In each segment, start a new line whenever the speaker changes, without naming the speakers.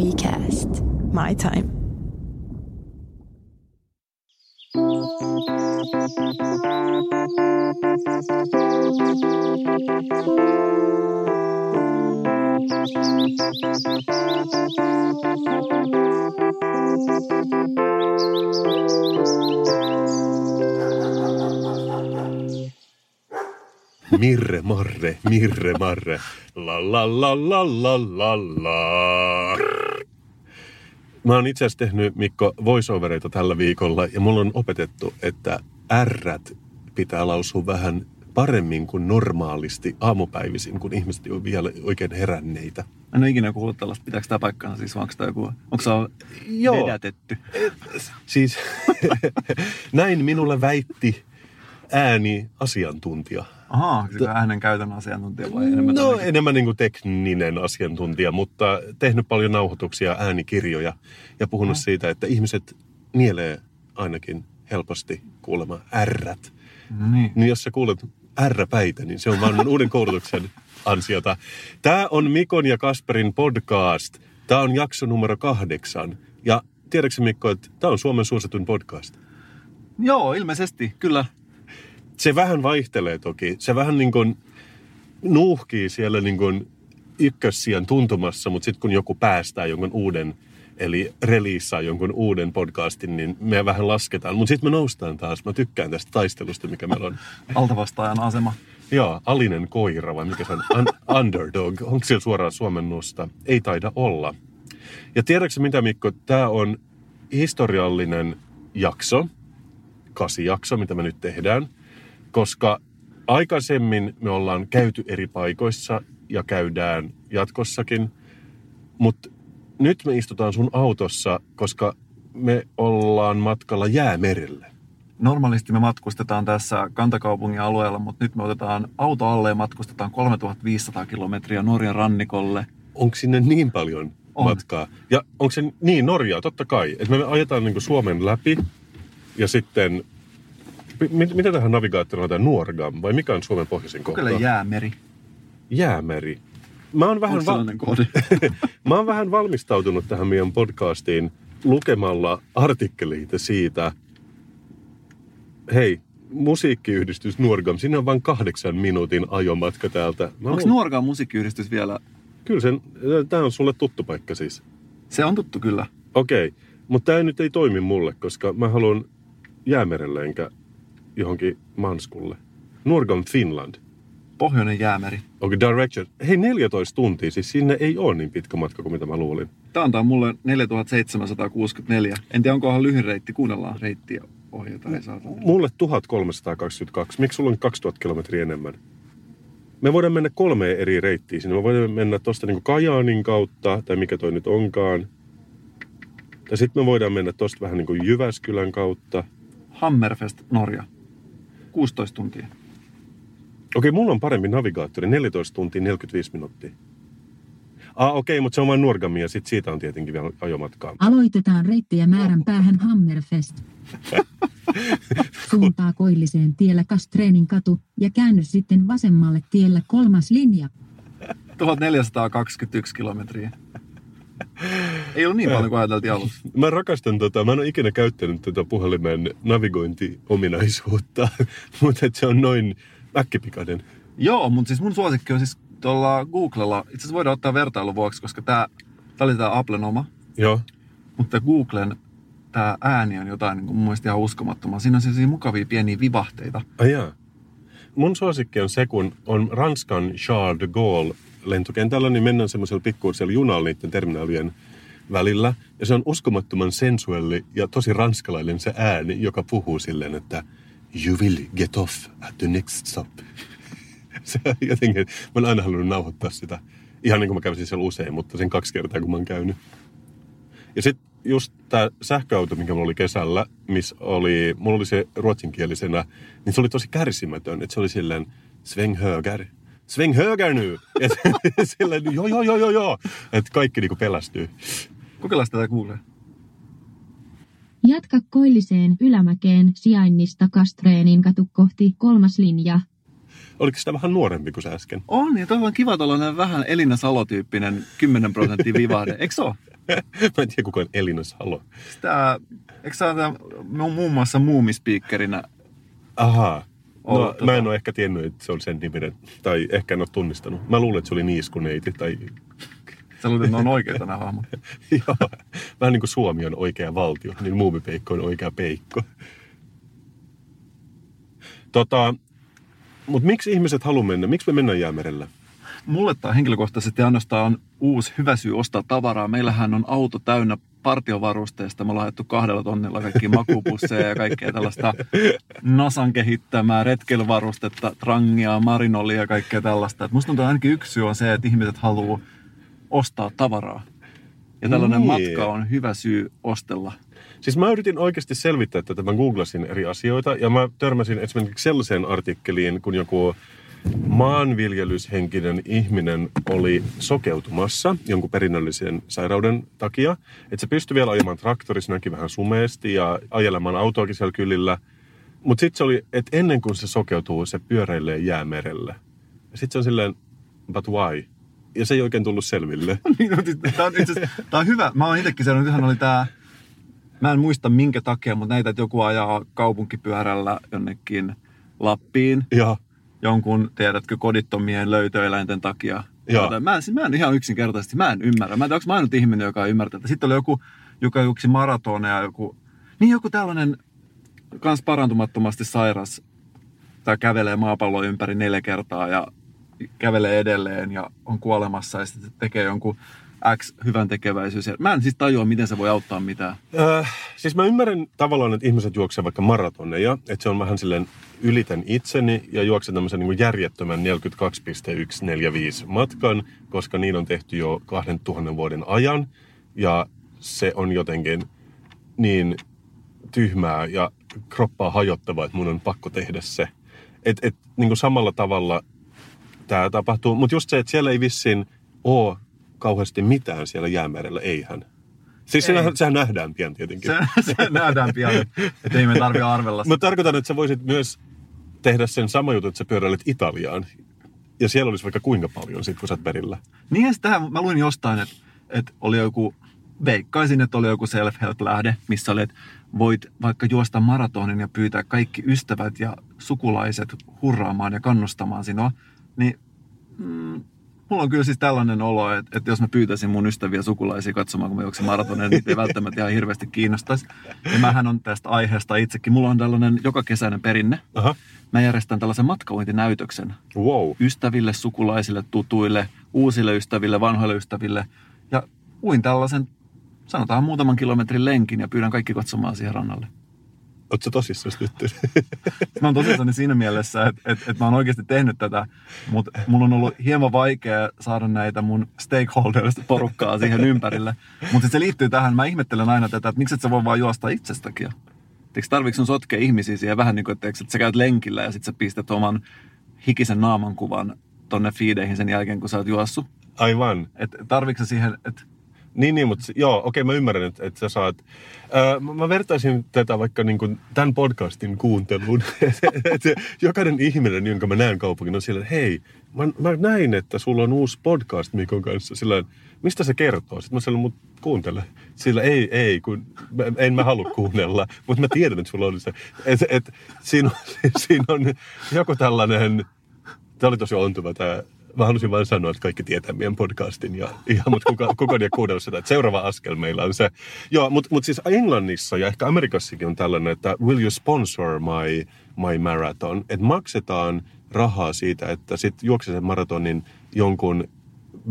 WeCast. My time.
Mirre marre, mirre marre. La la la la la la la. Mä oon itse asiassa tehnyt, Mikko, voiceovereita tällä viikolla ja mulla on opetettu, että ärrät pitää lausua vähän paremmin kuin normaalisti aamupäivisin, kun ihmiset on vielä oikein heränneitä.
En ole ikinä kuullut tällaista. Pitääkö tämä paikkaansa siis, onko tämä joku, onko se vedätetty?
Siis näin minulle väitti ääni asiantuntija.
Onko se äänen käytön asiantuntija vai enemmän
No
tämmöinen-
enemmän niin kuin tekninen asiantuntija, mutta tehnyt paljon nauhoituksia, äänikirjoja ja puhunut
No.
siitä, että ihmiset nielee ainakin helposti kuulemma ärrät.
Niin.
Niin jos sä kuulet ärräpäitä, niin se on vaan mun uuden koulutuksen ansiota. Tämä on Mikon ja Kasperin podcast. Tämä on jakso numero kahdeksan. Ja tiedätkö Mikko, että tämä on Suomen suosituin podcast?
Joo, ilmeisesti, kyllä.
Se vähän vaihtelee toki. Se vähän niin kuin nuuhkii siellä niin kuin ykkössijan tuntumassa, mutta sitten kun joku päästää jonkun uuden, eli releasaa jonkun uuden podcastin, niin me vähän lasketaan. Mutta sitten me noustaan taas. Mä tykkään tästä taistelusta, mikä meillä on.
Altavastaajan asema.
Joo, alinen koira vai mikä se on? Un- underdog. Onko siellä suoraan suomennusta? Ei taida olla. Ja tiedätkö mitä Mikko? Tämä on historiallinen jakso, kasijakso, mitä me nyt tehdään. Koska aikaisemmin me ollaan käyty eri paikoissa ja käydään jatkossakin. Mutta nyt me istutaan sun autossa, koska me ollaan matkalla jäämerelle.
Normaalisti me matkustetaan tässä kantakaupungin alueella, mutta nyt me otetaan auto alle ja matkustetaan 3500 kilometriä Norjan rannikolle.
onko sinne niin paljon on. Matkaa? Ja onko se niin, Norjaa, totta kai. Että me ajetaan niin Suomen läpi ja sitten, mit, mitä tähän navigaattoriin laitetaan, Nuorgam vai mikä on Suomen pohjoisin kohta?
Kokeile jäämeri.
Jäämeri. Mä oon, vähän va- mä oon vähän valmistautunut tähän meidän podcastiin lukemalla artikkeleita siitä, hei, musiikkiyhdistys Nuorgam, siinä on vain kahdeksan minuutin ajomatka täältä. Mä
Onko
luul-
Nuorgaan musiikkiyhdistys vielä?
Kyllä sen, tämä on sulle tuttu paikka siis.
Se on tuttu kyllä.
Okei, mutta tämä nyt ei toimi mulle, koska mä haluan jäämerelle enkä johonkin Manskulle. Nuorgam Finland.
Pohjoinen jäämeri.
Okei, okay, direction. Hei, 14 tuntia, siis sinne ei ole niin pitkä matka kuin mitä mä luulin.
Tämä antaa mulle 4764. En tiedä, onkohan lyhyin reitti. Kuunnellaan reittiä. Ei saata.
Mulle 1322. Miksi sulla on 2000 kilometriä enemmän? Me voidaan mennä kolmeen eri reittiin sinne. Me voidaan mennä tuosta niin Kajaanin kautta, tai mikä toi nyt onkaan. Ja sitten me voidaan mennä tuosta vähän niin kuin Jyväskylän kautta.
Hammerfest, Norja. 16 tuntia.
Okei, mulla on parempi navigaattori, 14 tuntia 45 minuuttia. Ah, okei, mutta se on vain Nuorgami ja sit siitä on tietenkin vielä ajomatkaa.
Aloitetaan reittiä määrän päähän Hammerfest. Suuntaa koilliseen tiellä Kastreenin katu ja käänny sitten vasemmalle tiellä kolmas linja.
1421 kilometriä. Ei ollut niin paljon kuin ajateltiin alussa.
Mä rakastan tota, mä en ole ikinä käyttänyt tätä puhelimen navigointiominaisuutta, mutta se on noin äkkipikainen.
Joo, mutta siis mun suosikki on siis tuolla Googlella. Itse asiassa voidaan ottaa vertailun vuoksi, koska tää, tää oli tää Applen oma.
Joo.
Mutta Googlen tämä ääni on jotain niin kuin mun mielestä ihan uskomattomaa. Siinä on sellaisia mukavia pieniä vivahteita.
Ai jaa. Mun suosikki on se, kun on Ranskan Charles de Gaulle lentokentällä, niin mennään semmoisella pikkuisella junalla niiden terminaalien välillä. Ja se on uskomattoman sensuelli ja tosi ranskalainen se ääni, joka puhuu silleen, että you will get off at the next stop. se jotenkin, mä oon aina halunnut nauhoittaa sitä. Ihan niin kuin mä kävisin siellä usein, mutta sen kaksi kertaa, kun mä oon käynyt. Ja sitten just tämä sähköauto, mikä mulla oli kesällä, missä oli, mulla oli se ruotsinkielisenä, niin se oli tosi kärsimätön. Että se oli silleen, sväng höger. Sväng höger nu! Silleen, joo, joo, joo, joo, joo. Että kaikki niinku pelästyy.
Kokeillaan tätä Googlea.
Jatka koilliseen ylämäkeen sijainnista Kastreenin katu kohti kolmas linja.
Oliko sitä vähän nuorempi kuin sä äsken?
On, ja tuohon on kiva tällainen vähän Elina Salo-tyyppinen 10 prosenttia vivahde. Eikö se ole?
Mä en tiedä, kuka on Elina Salo.
Sitä, eikö sä ole muun muassa muumispiikkerinä?
Ahaa. No,
tota-
mä en ole ehkä tiennyt, että se oli sen niminen. Tai ehkä en ole tunnistanut. Mä luulen, että se oli niiskuneiti. Tai...
Luulet, että ne on oikeita nämä hahmot.
Joo. Vähän niin kuin Suomi on oikea valtio, niin muumipeikko on oikea peikko. Tota, mutta miksi ihmiset haluaa mennä? Miksi me mennään jäämerellä?
Mulle tämä henkilökohtaisesti ainoastaan on uusi hyvä syy ostaa tavaraa. Meillähän on auto täynnä partiovarusteista. Me ollaan haettu kahdella tonnilla kaikki makupusseja ja kaikkea tällaista Nasan kehittämää retkeilyvarustetta, trangia, marinolia ja kaikkea tällaista. Et musta tuntuu ainakin yksi syy on se, että ihmiset haluaa ostaa tavaraa. Ja tällainen
Niin.
matka on hyvä syy ostella.
Siis mä yritin oikeasti selvittää tätä, mä googlasin eri asioita ja mä törmäsin esimerkiksi sellaiseen artikkeliin, kun joku maanviljelyshenkinen ihminen oli sokeutumassa jonkun perinnöllisen sairauden takia. Että se pystyi vielä ajamaan traktorissa, näki vähän sumeesti ja ajelemaan autoakin siellä kylillä. Mutta sitten se oli, että ennen kuin se sokeutuu, se pyöräilee jäämerelle. Ja sitten se on silleen, but why? Ja se ei oikein tullut selville.
Tämä on, itse asiassa- tää on hyvä. Mä oon itsekin sanonut, että oli tämä, mä en muista minkä takia, mutta näitä, että joku ajaa kaupunkipyörällä jonnekin Lappiin
Ja
jonkun, tiedätkö, kodittomien löytöeläinten takia. Jotain. Mä, en, siis mä en ihan yksinkertaisesti, mä en ymmärrä. Mä en tiedä, onko mä ainut ihminen, joka ymmärtää. Sitten oli joku, joka juoksi maratoneja, joku, niin joku tällainen kans parantumattomasti sairas, tai kävelee maapallon ympäri neljä kertaa ja kävelee edelleen ja on kuolemassa ja sitten tekee jonkun X hyvän tekeväisyys. Mä en siis tajua, miten se voi auttaa mitään.
Äh, siis mä ymmärrän tavallaan, että ihmiset juoksevat vaikka maratoneja, että se on vähän silleen ylitän itseni ja juoksen tämmöisen niin järjettömän 42,145 matkan, koska niin on tehty jo 2000 vuoden ajan ja se on jotenkin niin tyhmää ja kroppaa hajottavaa, että mun on pakko tehdä se. Et, et, niin kuin samalla tavalla tämä tapahtuu, mutta just se, että siellä ei vissiin ole kauheasti mitään siellä jäämerellä, eihän. Siis
Ei.
sehän, sehän nähdään pian tietenkin.
Se, se nähdään pian, että ei me tarvitse arvella sitä.
Mä tarkoitan, että sä voisit myös tehdä sen sama jutun, että sä pyöräilet Italiaan. Ja siellä olisi vaikka kuinka paljon sit, kun sä oot perillä.
Niin ja sitähän mä luin jostain, että, että oli joku, veikkaisin, että oli joku self-help-lähde, missä oli, että voit vaikka juosta maratonin ja pyytää kaikki ystävät ja sukulaiset hurraamaan ja kannustamaan sinua, niin mm, mulla on kyllä siis tällainen olo, että, että jos mä pyytäisin mun ystäviä sukulaisia katsomaan, kun mä juoksen maratonin, niin ei välttämättä ihan hirveästi kiinnostaisi. Ja mähän on tästä aiheesta itsekin. Mulla on tällainen joka kesäinen perinne.
Aha.
Mä järjestän tällaisen matkauintinäytöksen
Wow.
ystäville, sukulaisille, tutuille, uusille ystäville, vanhoille ystäville. Ja uin tällaisen, sanotaan muutaman kilometrin lenkin ja pyydän kaikki katsomaan siihen rannalle.
Sä tosissaan nyt?
Mä oon tosissani siinä mielessä, että, että, että mä oon oikeasti tehnyt tätä, mutta mulla on ollut hieman vaikea saada näitä mun stakeholders-porukkaa siihen ympärille. Mutta se liittyy tähän, mä ihmettelen aina tätä, että miksi et sä voi vaan juosta itsestäkin. Tarviiko sun sotkea ihmisiä siihen vähän niin kuin, että, että sä käyt lenkillä ja sit sä pistät oman hikisen naamankuvan tonne feedeihin sen jälkeen, kun sä oot juossut.
Aivan.
Että tarviiko siihen, että
Niin, niin, mutta joo, okei, mä ymmärrän, että, että sä saat... Ää, mä vertaisin tätä vaikka niin kuin tämän podcastin kuunteluun. että jokainen ihminen, jonka mä näen kaupungin, on sillä, että hei, mä, mä näin, että sulla on uusi podcast Mikon kanssa. Sillä mistä se kertoo? Sitten mä sanoin, mut kuuntele. Sillä ei, ei, kun mä, en mä halua kuunnella, mutta mä tiedän, että sulla on se. Et, et, siinä, on, siinä on joku tällainen... Tämä oli tosi ontuva tämä Mä halusin vain sanoa, että kaikki tietää meidän podcastin ja ihan, mutta kuka, kukaan ei kuunnellut sitä. Että seuraava askel meillä on se. Joo, mutta mut siis Englannissa ja ehkä Amerikassakin on tällainen, että will you sponsor my, my marathon? Että maksetaan rahaa siitä, että sit juokse sen maratonin jonkun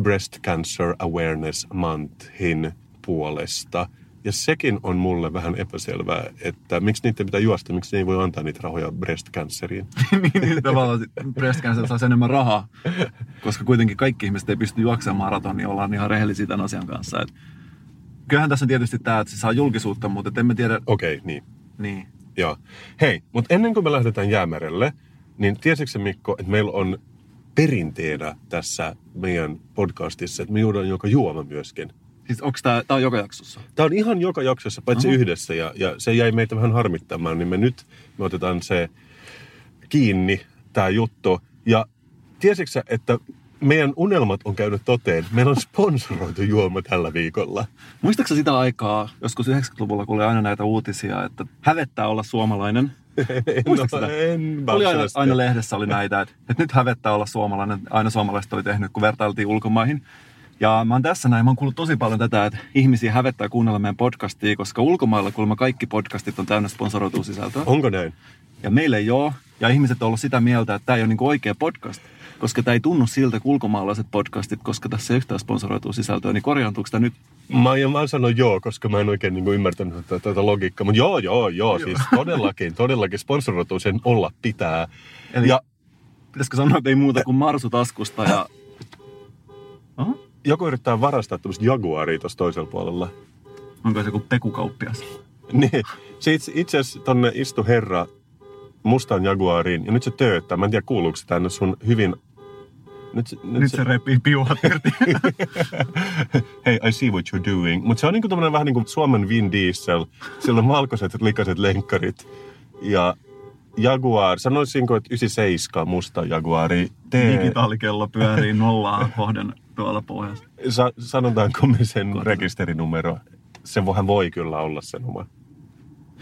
breast cancer awareness monthin puolesta. Ja sekin on mulle vähän epäselvää, että miksi niiden pitää juosta, miksi ei voi antaa niitä rahoja breast canceriin.
niin, niin tavallaan breast cancer saisi enemmän rahaa, koska kuitenkin kaikki ihmiset ei pysty juoksemaan maratonia, ollaan ihan rehellisiä tämän asian kanssa. Et kyllähän tässä on tietysti tämä, että se saa julkisuutta, mutta emme tiedä,
Okei, okay, niin.
niin.
Joo. Hei, mutta ennen kuin me lähdetään jäämerelle, niin tiesitkö Mikko, että meillä on perinteenä tässä meidän podcastissa, että me juodaan joka juoma myöskin.
Siis onko tämä, tämä on joka jaksossa?
Tämä on ihan joka jaksossa, paitsi
Aha.
yhdessä, ja, ja se jäi meitä vähän harmittamaan, niin me nyt me otetaan se kiinni, tämä juttu. Ja tiesitkö että meidän unelmat on käynyt toteen. Meillä on sponsoroitu juoma tällä viikolla.
Muistatko sitä aikaa, joskus 90-luvulla, kun oli aina näitä uutisia, että hävettää olla suomalainen?
No, en mä
Oli aina, aina lehdessä oli näitä, että, että nyt hävettää olla suomalainen. Aina suomalaiset oli tehnyt, kun vertailtiin ulkomaihin. Ja mä oon tässä näin, mä oon kuullut tosi paljon tätä, että ihmisiä hävettää kuunnella meidän podcastia, koska ulkomailla kuulemma kaikki podcastit on täynnä sponsoroitua sisältöä.
Onko näin?
Ja meille ei ole. Ja ihmiset on ollut sitä mieltä, että tämä ei ole niinku oikea podcast. Koska tämä ei tunnu siltä kuin ulkomaalaiset podcastit, koska tässä ei yhtään sponsoroitua sisältöä. Niin korjaantuuko tämä nyt?
Mä, ja mä sanon joo, koska mä en oikein niin ymmärtänyt tätä, tätä logiikkaa. Mutta joo, joo, joo, siis todellakin, todellakin sponsoroitu sen olla pitää.
Eli-
Ja
Pitäisikö sanoa, että ei muuta kuin Marsu taskusta ja... Aha.
Joku yrittää varastaa tämmöistä Jaguaria tuossa toisella puolella.
Onko se joku pekukauppias?
Niin, se itse, itse asiassa tonne istu herra mustaan Jaguariin ja nyt se tööttää. Mä en tiedä kuuluuko se tänne sun hyvin... Nyt, se- nyt,
Nyt se repii piuhat irti.
Hei, I see what you're doing. Mutta se on niinku tämmönen vähän niin kuin Suomen Vin Diesel. Sillä on valkoiset likaiset lenkkarit. Ja Jaguar, sanoisinko, että 97 musta Jaguari. T,
Digitaalikello pyörii nollaa kohden tuolla pohjassa.
sa, sanotaanko me sen rekisterinumero? Se voihan voi kyllä olla sen oma.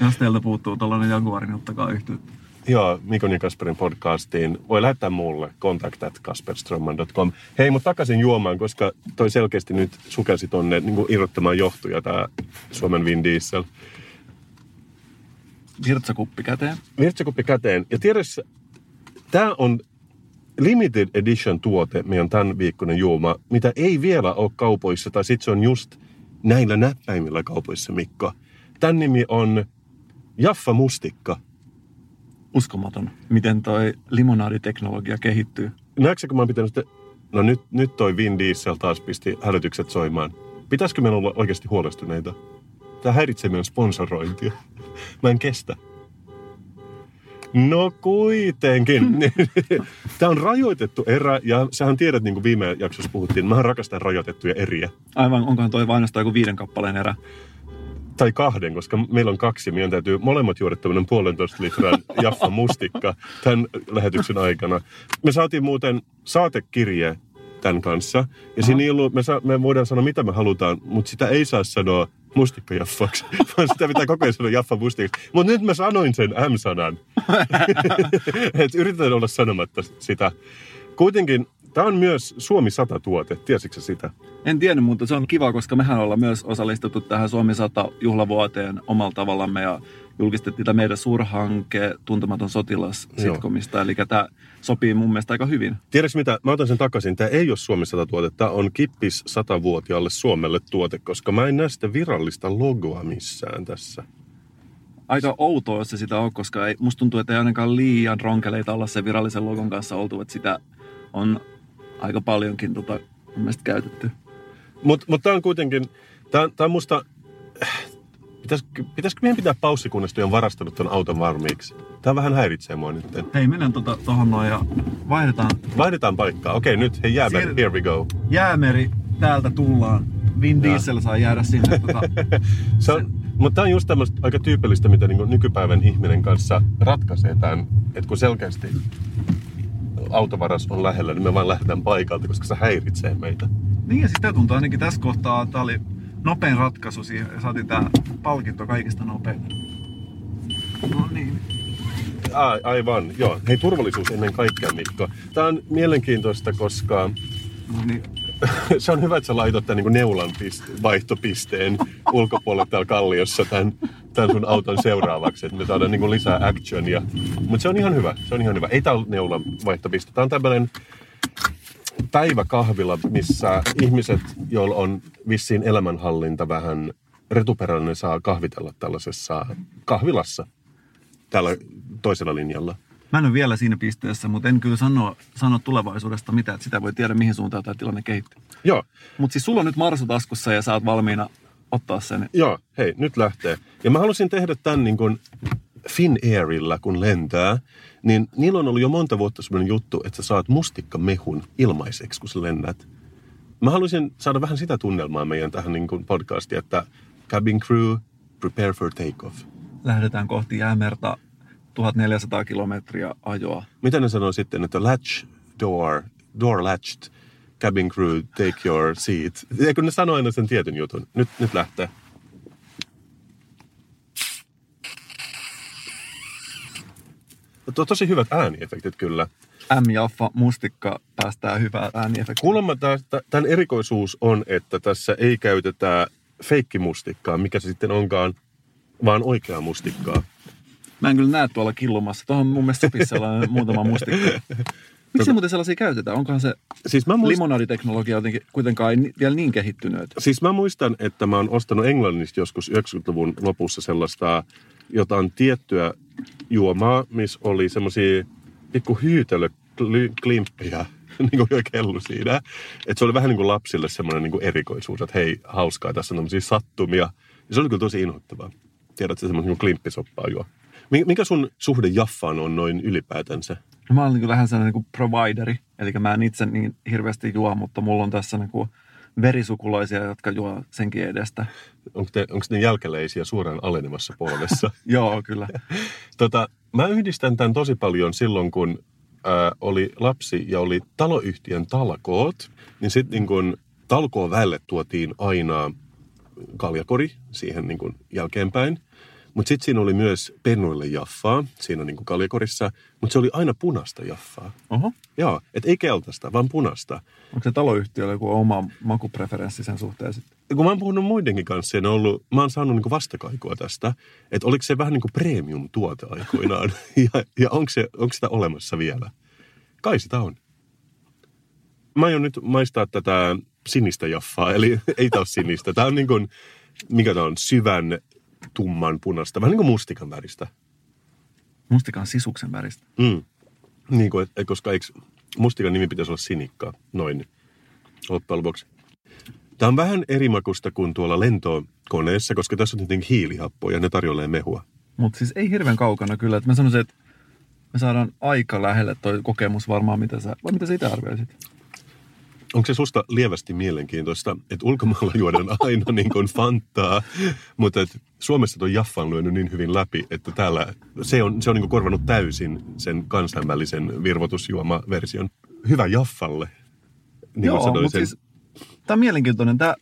Jos teiltä puuttuu tällainen Jaguari, niin ottakaa yhteyttä.
Joo, Mikon ja Kasperin podcastiin. Voi lähettää mulle contact.kasperströmman.com. Hei, mutta takaisin juomaan, koska toi selkeästi nyt sukelsi tonne niin kuin irrottamaan johtuja, tämä Suomen Vin Diesel.
Virtsakuppi käteen.
Virtsakuppi käteen. Ja tiedätkö, tämä on limited edition tuote, meidän tämän viikkoinen juoma, mitä ei vielä ole kaupoissa, tai sitten se on just näillä näppäimillä kaupoissa, Mikko. Tämän nimi on Jaffa Mustikka.
Uskomaton, miten toi limonaaditeknologia kehittyy.
Näetkö, kun mä oon pitänyt sitä... No nyt, nyt toi Vin Diesel taas pisti hälytykset soimaan. Pitäisikö meidän olla oikeasti huolestuneita? Tämä häiritsee meidän sponsorointia. Mä en kestä. No kuitenkin. Tämä on rajoitettu erä, ja sähän tiedät, niin kuin viime jaksossa puhuttiin, mä rakastan rajoitettuja eriä.
Aivan, onkohan toi vain joku viiden kappaleen erä?
Tai kahden, koska meillä on kaksi. Meidän täytyy molemmat juoda tämmöinen puolentoista litran Jaffa mustikka tämän lähetyksen aikana. Me saatiin muuten saatekirje tämän kanssa. Ja siinä ei ollut, me, saa, me voidaan sanoa mitä me halutaan, mutta sitä ei saa sanoa mustikkajaffaksi, vaan sitä pitää koko ajan sanoa Jaffa mustikaksi. Mutta nyt mä sanoin sen M-sanan. Et yritetään olla sanomatta sitä. Kuitenkin tämä on myös Suomi 100-tuote, tiesitkö sitä?
En tiedä, mutta se on kiva, koska mehän ollaan myös osallistuttu tähän Suomi 100 juhlavuoteen omalla tavallamme ja julkistettiin tämä meidän suurhanke Tuntematon sotilas sitkomista. Eli tämä sopii mun mielestä aika hyvin.
Tiedätkö mitä? Mä otan sen takaisin. Tämä ei ole Suomi 100 tuote. Tämä on Kippis 100-vuotiaalle Suomelle tuote, koska mä en näe sitä virallista logoa missään tässä.
Aika outoa, jos se sitä on, koska ei, musta tuntuu, että ei ainakaan liian ronkeleita olla sen virallisen logon kanssa oltu, että sitä on aika paljonkin tota, mun mielestä käytetty.
Mutta mut tämä on kuitenkin, tämä on musta, pitäisikö, pitäisikö meidän pitää paussi, kunnes on varastanut ton auton valmiiksi? Tämä vähän häiritsee mua nyt.
Hei, mennään tuohon tota, noin ja vaihdetaan
Vaihdetaan paikkaa. Okei, nyt hei jäämeri,
Siellä-
here we go.
jäämeri, täältä tullaan. Vin. Diesel saa jäädä sinne. Tota,
Se on, mutta tämä on just tämmöistä aika tyypillistä, mitä niin nykypäivän ihminen kanssa ratkaisee tämän, että kun selkeästi autovaras on lähellä, niin me vaan lähdetään paikalta, koska se häiritsee meitä.
niin ja sitä tuntuu ainakin tässä kohtaa, tämä oli nopein ratkaisu siihen ja saatiin tämä palkinto kaikista nopein. No niin.
Ai, aivan, joo. Hei, turvallisuus ennen kaikkea, Mikko. Tämä on mielenkiintoista, koska
No niin.
se on hyvä, että sä laitot tämän niin neulan piste, vaihtopisteen ulkopuolelle täällä kalliossa tämän, tämän sun auton seuraavaksi, että me saadaan niin lisää actionia. Mutta se on ihan hyvä, se on ihan hyvä. Ei tää ole neulan vaihtopiste. Tämä on tämmöinen päiväkahvila, missä ihmiset, joilla on vissiin elämänhallinta vähän retuperäinen, saa kahvitella tällaisessa kahvilassa tällä toisella linjalla.
Mä en ole vielä siinä pisteessä, mutta en kyllä sano, sano tulevaisuudesta mitään, että sitä voi tiedä mihin suuntaan tämä tilanne kehittyy.
Joo,
Mutta siis sulla on nyt Marsu taskussa ja sä oot valmiina ottaa sen.
Joo, hei, nyt lähtee. Ja mä halusin tehdä tämän niin kuin Finnairilla, kun lentää, niin niillä on ollut jo monta vuotta sellainen juttu, että sä saat mustikkamehun ilmaiseksi, kun sä lennät. Mä haluaisin saada vähän sitä tunnelmaa meidän tähän niin kuin podcastiin, että cabin crew, prepare for takeoff.
Lähdetään kohti jäämerta 1400 kilometriä ajoa.
Mitä ne sanoo sitten, että latch door, door latched, cabin crew, take your seat. Kun ne sanoo aina sen tietyn jutun. Nyt, nyt lähtee. Tuo tosi hyvät ääniefektit kyllä.
M. Jaffa mustikka päästää hyvää ääniefektiä.
Kuulemma tämän erikoisuus on, että tässä ei käytetä feikkimustikkaa, mikä se sitten onkaan, vaan oikeaa mustikkaa.
Mä en kyllä näe tuolla killumassa. Tuohon mun mielestä sopisi sellainen muutama mustikka. Miksi muuten sellaisia käytetään? Onkohan se
Siis mä, muist-
limonaditeknologia jotenkin kuitenkaan ei vielä niin kehittynyt?
siis mä muistan, että mä oon ostanut Englannista joskus 90-luvun lopussa sellaista jotain tiettyä juomaa, missä oli semmoisia pikku hyytelöklimppejä, niin kuin kellu siinä. Että se oli vähän niin kuin lapsille semmoinen niin kuin erikoisuus, että hei, hauskaa, tässä on tämmöisiä sattumia. Ja se oli kyllä tosi inhottavaa. Tiedätkö, semmoinen niin klimppisoppaa juo. Mi- Mikä sun suhde Jaffaan on noin ylipäätänsä?
No mä olen niin vähän sellainen niin provideri. Eli mä en itse niin hirveästi juo, mutta mulla on tässä niin kuin verisukulaisia, jotka juo senkin edestä.
Onko, te, onko ne jälkeläisiä suoraan alenemassa polvessa?
Joo, kyllä.
Tota, mä yhdistän tämän tosi paljon silloin, kun ää, oli lapsi ja oli taloyhtiön talkoot, niin sitten niin kun talkoon väelle tuotiin aina kaljakori siihen niin kun jälkeenpäin. Mutta sitten siinä oli myös pennuille jaffaa siinä niin kun kaljakorissa, mutta se oli aina punaista jaffaa.
Oho.
Joo, et ei keltaista, vaan punaista.
Onko se taloyhtiöllä joku oma makupreferenssi sen suhteen sitten?
Kun mä oon puhunut muidenkin kanssa, ja ne on ollut, mä oon saanut niin vastakaikua tästä, että oliko se vähän niin kuin premium-tuote aikoinaan, ja, ja onko, se, onko sitä olemassa vielä? Kai sitä on. Mä aion nyt maistaa tätä sinistä jaffaa, eli ei taas sinistä. Tämä on niin kuin, mikä tämä on, syvän tumman punaista, vähän niin kuin mustikan väristä.
Mustikan sisuksen väristä.
Mm. Niin kuin, et, koska eikö mustikan nimi pitäisi olla sinikka, noin loppujen lopuksi. Tämä on vähän eri makusta kuin tuolla lentokoneessa, koska tässä on tietenkin hiilihappoa ja ne tarjoilee mehua.
Mutta siis ei hirveän kaukana kyllä. Että mä sanoisin, että me saadaan aika lähelle toi kokemus varmaan, mitä sä, vai mitä sä itse arvioisit?
Onko se susta lievästi mielenkiintoista, että ulkomailla juodaan aina niin kuin fantaa, mutta että Suomessa tuo Jaffa on lyönyt niin hyvin läpi, että täällä se on, se on niin kuin korvanut täysin sen kansainvälisen virvotusjuomaversion. Hyvä Jaffalle. Niin
Joo,
sanoin
mutta
sen.
siis tämä on mielenkiintoinen. Tämä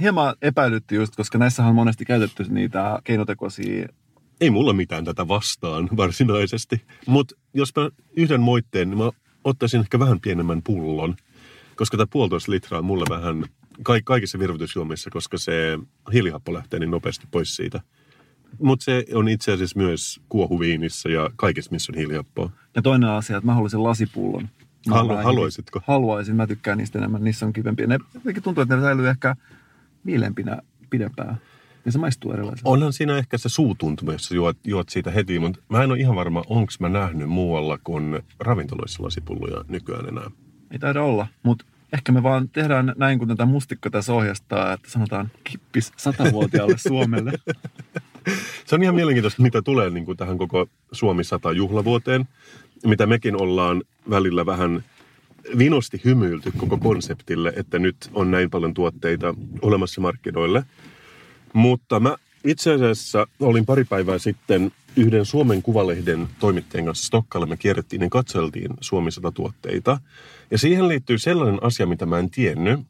hieman epäilytti just, koska näissähän on monesti käytetty niitä keinotekoisia
Ei mulla mitään tätä vastaan varsinaisesti. Mutta jos mä yhden moitteen, niin mä ottaisin ehkä vähän pienemmän pullon. Koska tämä puolitoista litraa on mulle vähän ka- kaikissa virvoitusjuomissa, koska se hiilihappo lähtee niin nopeasti pois siitä. Mutta se on itse asiassa myös kuohuviinissä ja kaikessa, missä on hiilihappoa.
Ja toinen asia, että mä haluaisin lasipullon. Mä
Halu- haluaisitko?
Haluaisin, mä tykkään niistä enemmän, niissä on kivempiä. Ne tuntuu, että ne säilyy ehkä viilempinä pidempään. Ja se maistuu erilaiselta.
Onhan siinä ehkä se suutuntuma, jos juot, juot siitä heti, mutta mä en ole ihan varma, onko mä nähnyt muualla kuin ravintoloissa lasipulloja nykyään enää.
Ei taida olla, mutta ehkä me vaan tehdään näin, kun tätä mustikko tässä ohjastaa, että sanotaan kippis satavuotiaalle Suomelle.
Se on ihan mielenkiintoista, mitä tulee niin kuin tähän koko Suomi 100 juhlavuoteen, mitä mekin ollaan välillä vähän vinosti hymyilty koko konseptille, että nyt on näin paljon tuotteita olemassa markkinoille. Mutta mä itse asiassa olin pari päivää sitten yhden Suomen Kuvalehden toimittajan kanssa Stokkalle. Me kierrettiin ja katseltiin Suomi 100 tuotteita. Ja siihen liittyy sellainen asia, mitä mä en tiennyt,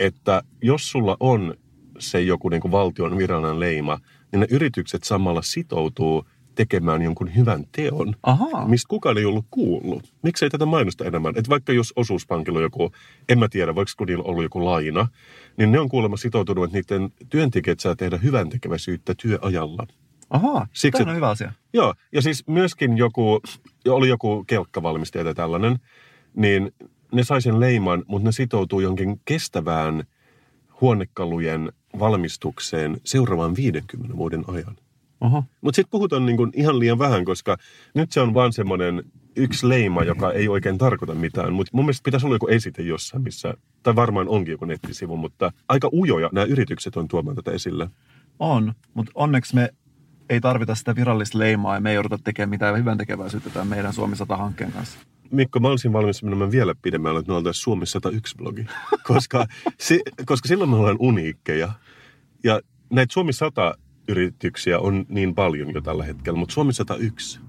että jos sulla on se joku niin kuin valtion virallinen leima, niin ne yritykset samalla sitoutuu tekemään jonkun hyvän teon,
Ahaa.
mistä kukaan ei ollut kuullut. Miksei tätä mainosta enemmän? Että vaikka jos osuuspankilla on joku, en mä tiedä, voiko niillä ollut joku laina, niin ne on kuulemma sitoutunut, että niiden työntekijät saa tehdä hyvän tekeväisyyttä työajalla.
Ahaa,
Siksi-
on hyvä asia.
Joo, ja siis myöskin joku, oli joku kelkkavalmistaja tai tällainen, niin ne sai sen leiman, mutta ne sitoutuu jonkin kestävään huonekalujen valmistukseen seuraavan 50 vuoden ajan. Mutta sitten puhutaan niinku ihan liian vähän, koska nyt se on vaan semmoinen yksi leima, joka ei oikein tarkoita mitään. Mutta mun mielestä pitäisi olla joku esite jossain, missä, tai varmaan onkin joku nettisivu, mutta aika ujoja nämä yritykset on tuomaan tätä esille.
On, mutta onneksi me ei tarvita sitä virallista leimaa ja me ei jouduta tekemään mitään hyvän tekeväisyyttä tämän meidän Suomi 100 hankkeen kanssa.
Mikko, mä olisin valmis menemään vielä pidemmälle, että me oltaisiin Suomi 101 blogi, koska, si, koska silloin me ollaan uniikkeja. Ja näitä Suomi 100 yrityksiä on niin paljon jo tällä hetkellä, mutta Suomi 101.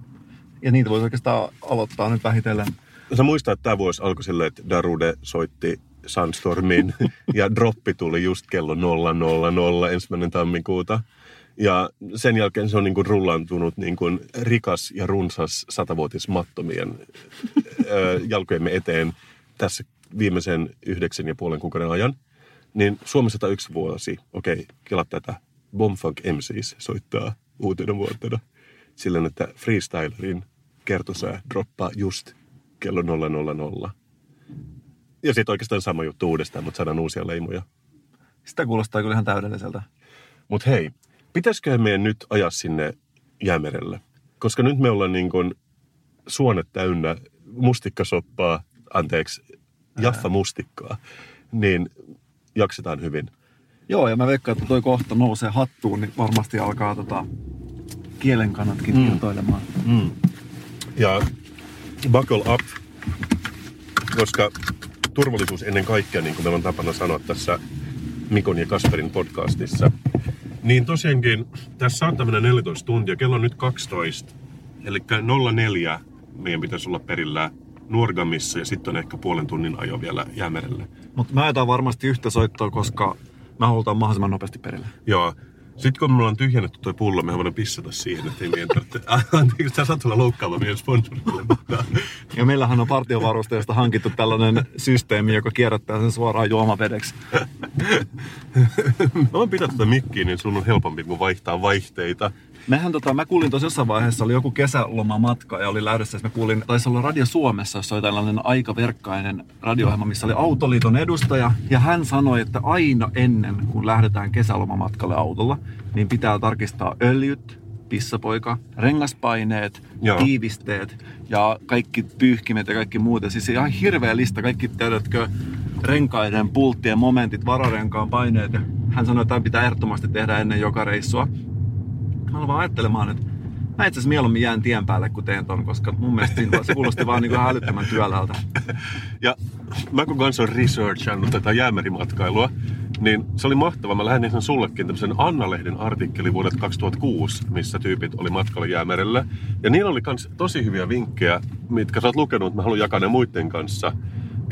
Ja niitä voisi oikeastaan aloittaa nyt vähitellen
Sä muistat, että tämä vuosi alkoi silleen, että Darude soitti Sunstormin ja droppi tuli just kello 000 ensimmäinen tammikuuta. Ja sen jälkeen se on niin kuin rullantunut niin kuin rikas ja runsas satavuotis mattomien ö, jalkojemme eteen tässä viimeisen yhdeksän ja puolen kuukauden ajan. Niin Suomi 101 vuosi, okei, okay, kela tätä. Bombfunk MCs soittaa uutena vuotena. Silleen, että freestylerin kertosää droppaa just kello 000. Ja sitten oikeastaan sama juttu uudestaan, mutta saadaan uusia leimoja.
Sitä kuulostaa kyllä ihan täydelliseltä.
Mutta hei, pitäisiköhän meidän nyt ajaa sinne jäämerelle? Koska nyt me ollaan niin kuin suonet täynnä mustikkasoppaa, anteeksi, jaffa mustikkaa, niin jaksetaan hyvin.
Joo, ja mä veikkaan, että toi kohta nousee hattuun, niin varmasti alkaa tota, kielen kannatkin
Mm.
mm. irtoilemaan.
Mm. Ja buckle up, koska turvallisuus ennen kaikkea, niin kuin meillä on tapana sanoa tässä Mikon ja Kasperin podcastissa, niin tosiaankin tässä saattaa mennä 14 tuntia, kello on nyt 12, eli 04 meidän pitäisi olla perillä Nuorgamissa ja sitten on ehkä puolen tunnin ajo vielä jäämerelle.
Mutta mä ajetaan varmasti yhtä soittoa, koska mä halutaan mahdollisimman nopeasti perille.
Joo. Sitten kun me ollaan tyhjennetty toi pullo, me voidaan pissata siihen, että ei meidän tarvitse... Anteeksi, sä saat tulla loukkaamaan meidän sponsorille.
Ja meillähän on partiovarusteesta hankittu tällainen systeemi, joka kierrättää sen suoraan juomavedeksi.
Mä voin pitää tätä mikkiä, niin sun on helpompi kuin vaihtaa vaihteita.
Mehän tota, mä kuulin tuossa jossain vaiheessa, oli joku kesälomamatka ja oli lähdössä, että mä kuulin, taisi olla Radio Suomessa, jossa oli tällainen aika verkkainen radio missä oli Autoliiton edustaja. Ja hän sanoi, että aina ennen kuin lähdetään kesälomamatkalle autolla, niin pitää tarkistaa öljyt, pissapoika, rengaspaineet,
Joo.
tiivisteet ja kaikki pyyhkimet ja kaikki muut. Ja siis ihan hirveä lista, kaikki tiedätkö, renkaiden, pulttien, momentit, vararenkaan paineet. Hän sanoi, että tämä pitää ehdottomasti tehdä ennen joka reissua. Mä aloin vaan ajattelemaan, että mä itse asiassa mieluummin jään tien päälle, kun teen ton, koska mun mielestä siinä se kuulosti vaan niin kuin älyttömän työläältä.
Ja mä kun kanssa on researchannut tätä jäämerimatkailua, niin se oli mahtava. Mä lähetin sen sullekin tämmöisen Anna-lehden artikkeli vuodelta 2006, missä tyypit oli matkalla jäämerellä. Ja niillä oli kans tosi hyviä vinkkejä, mitkä sä oot lukenut, mä haluan jakaa ne muiden kanssa.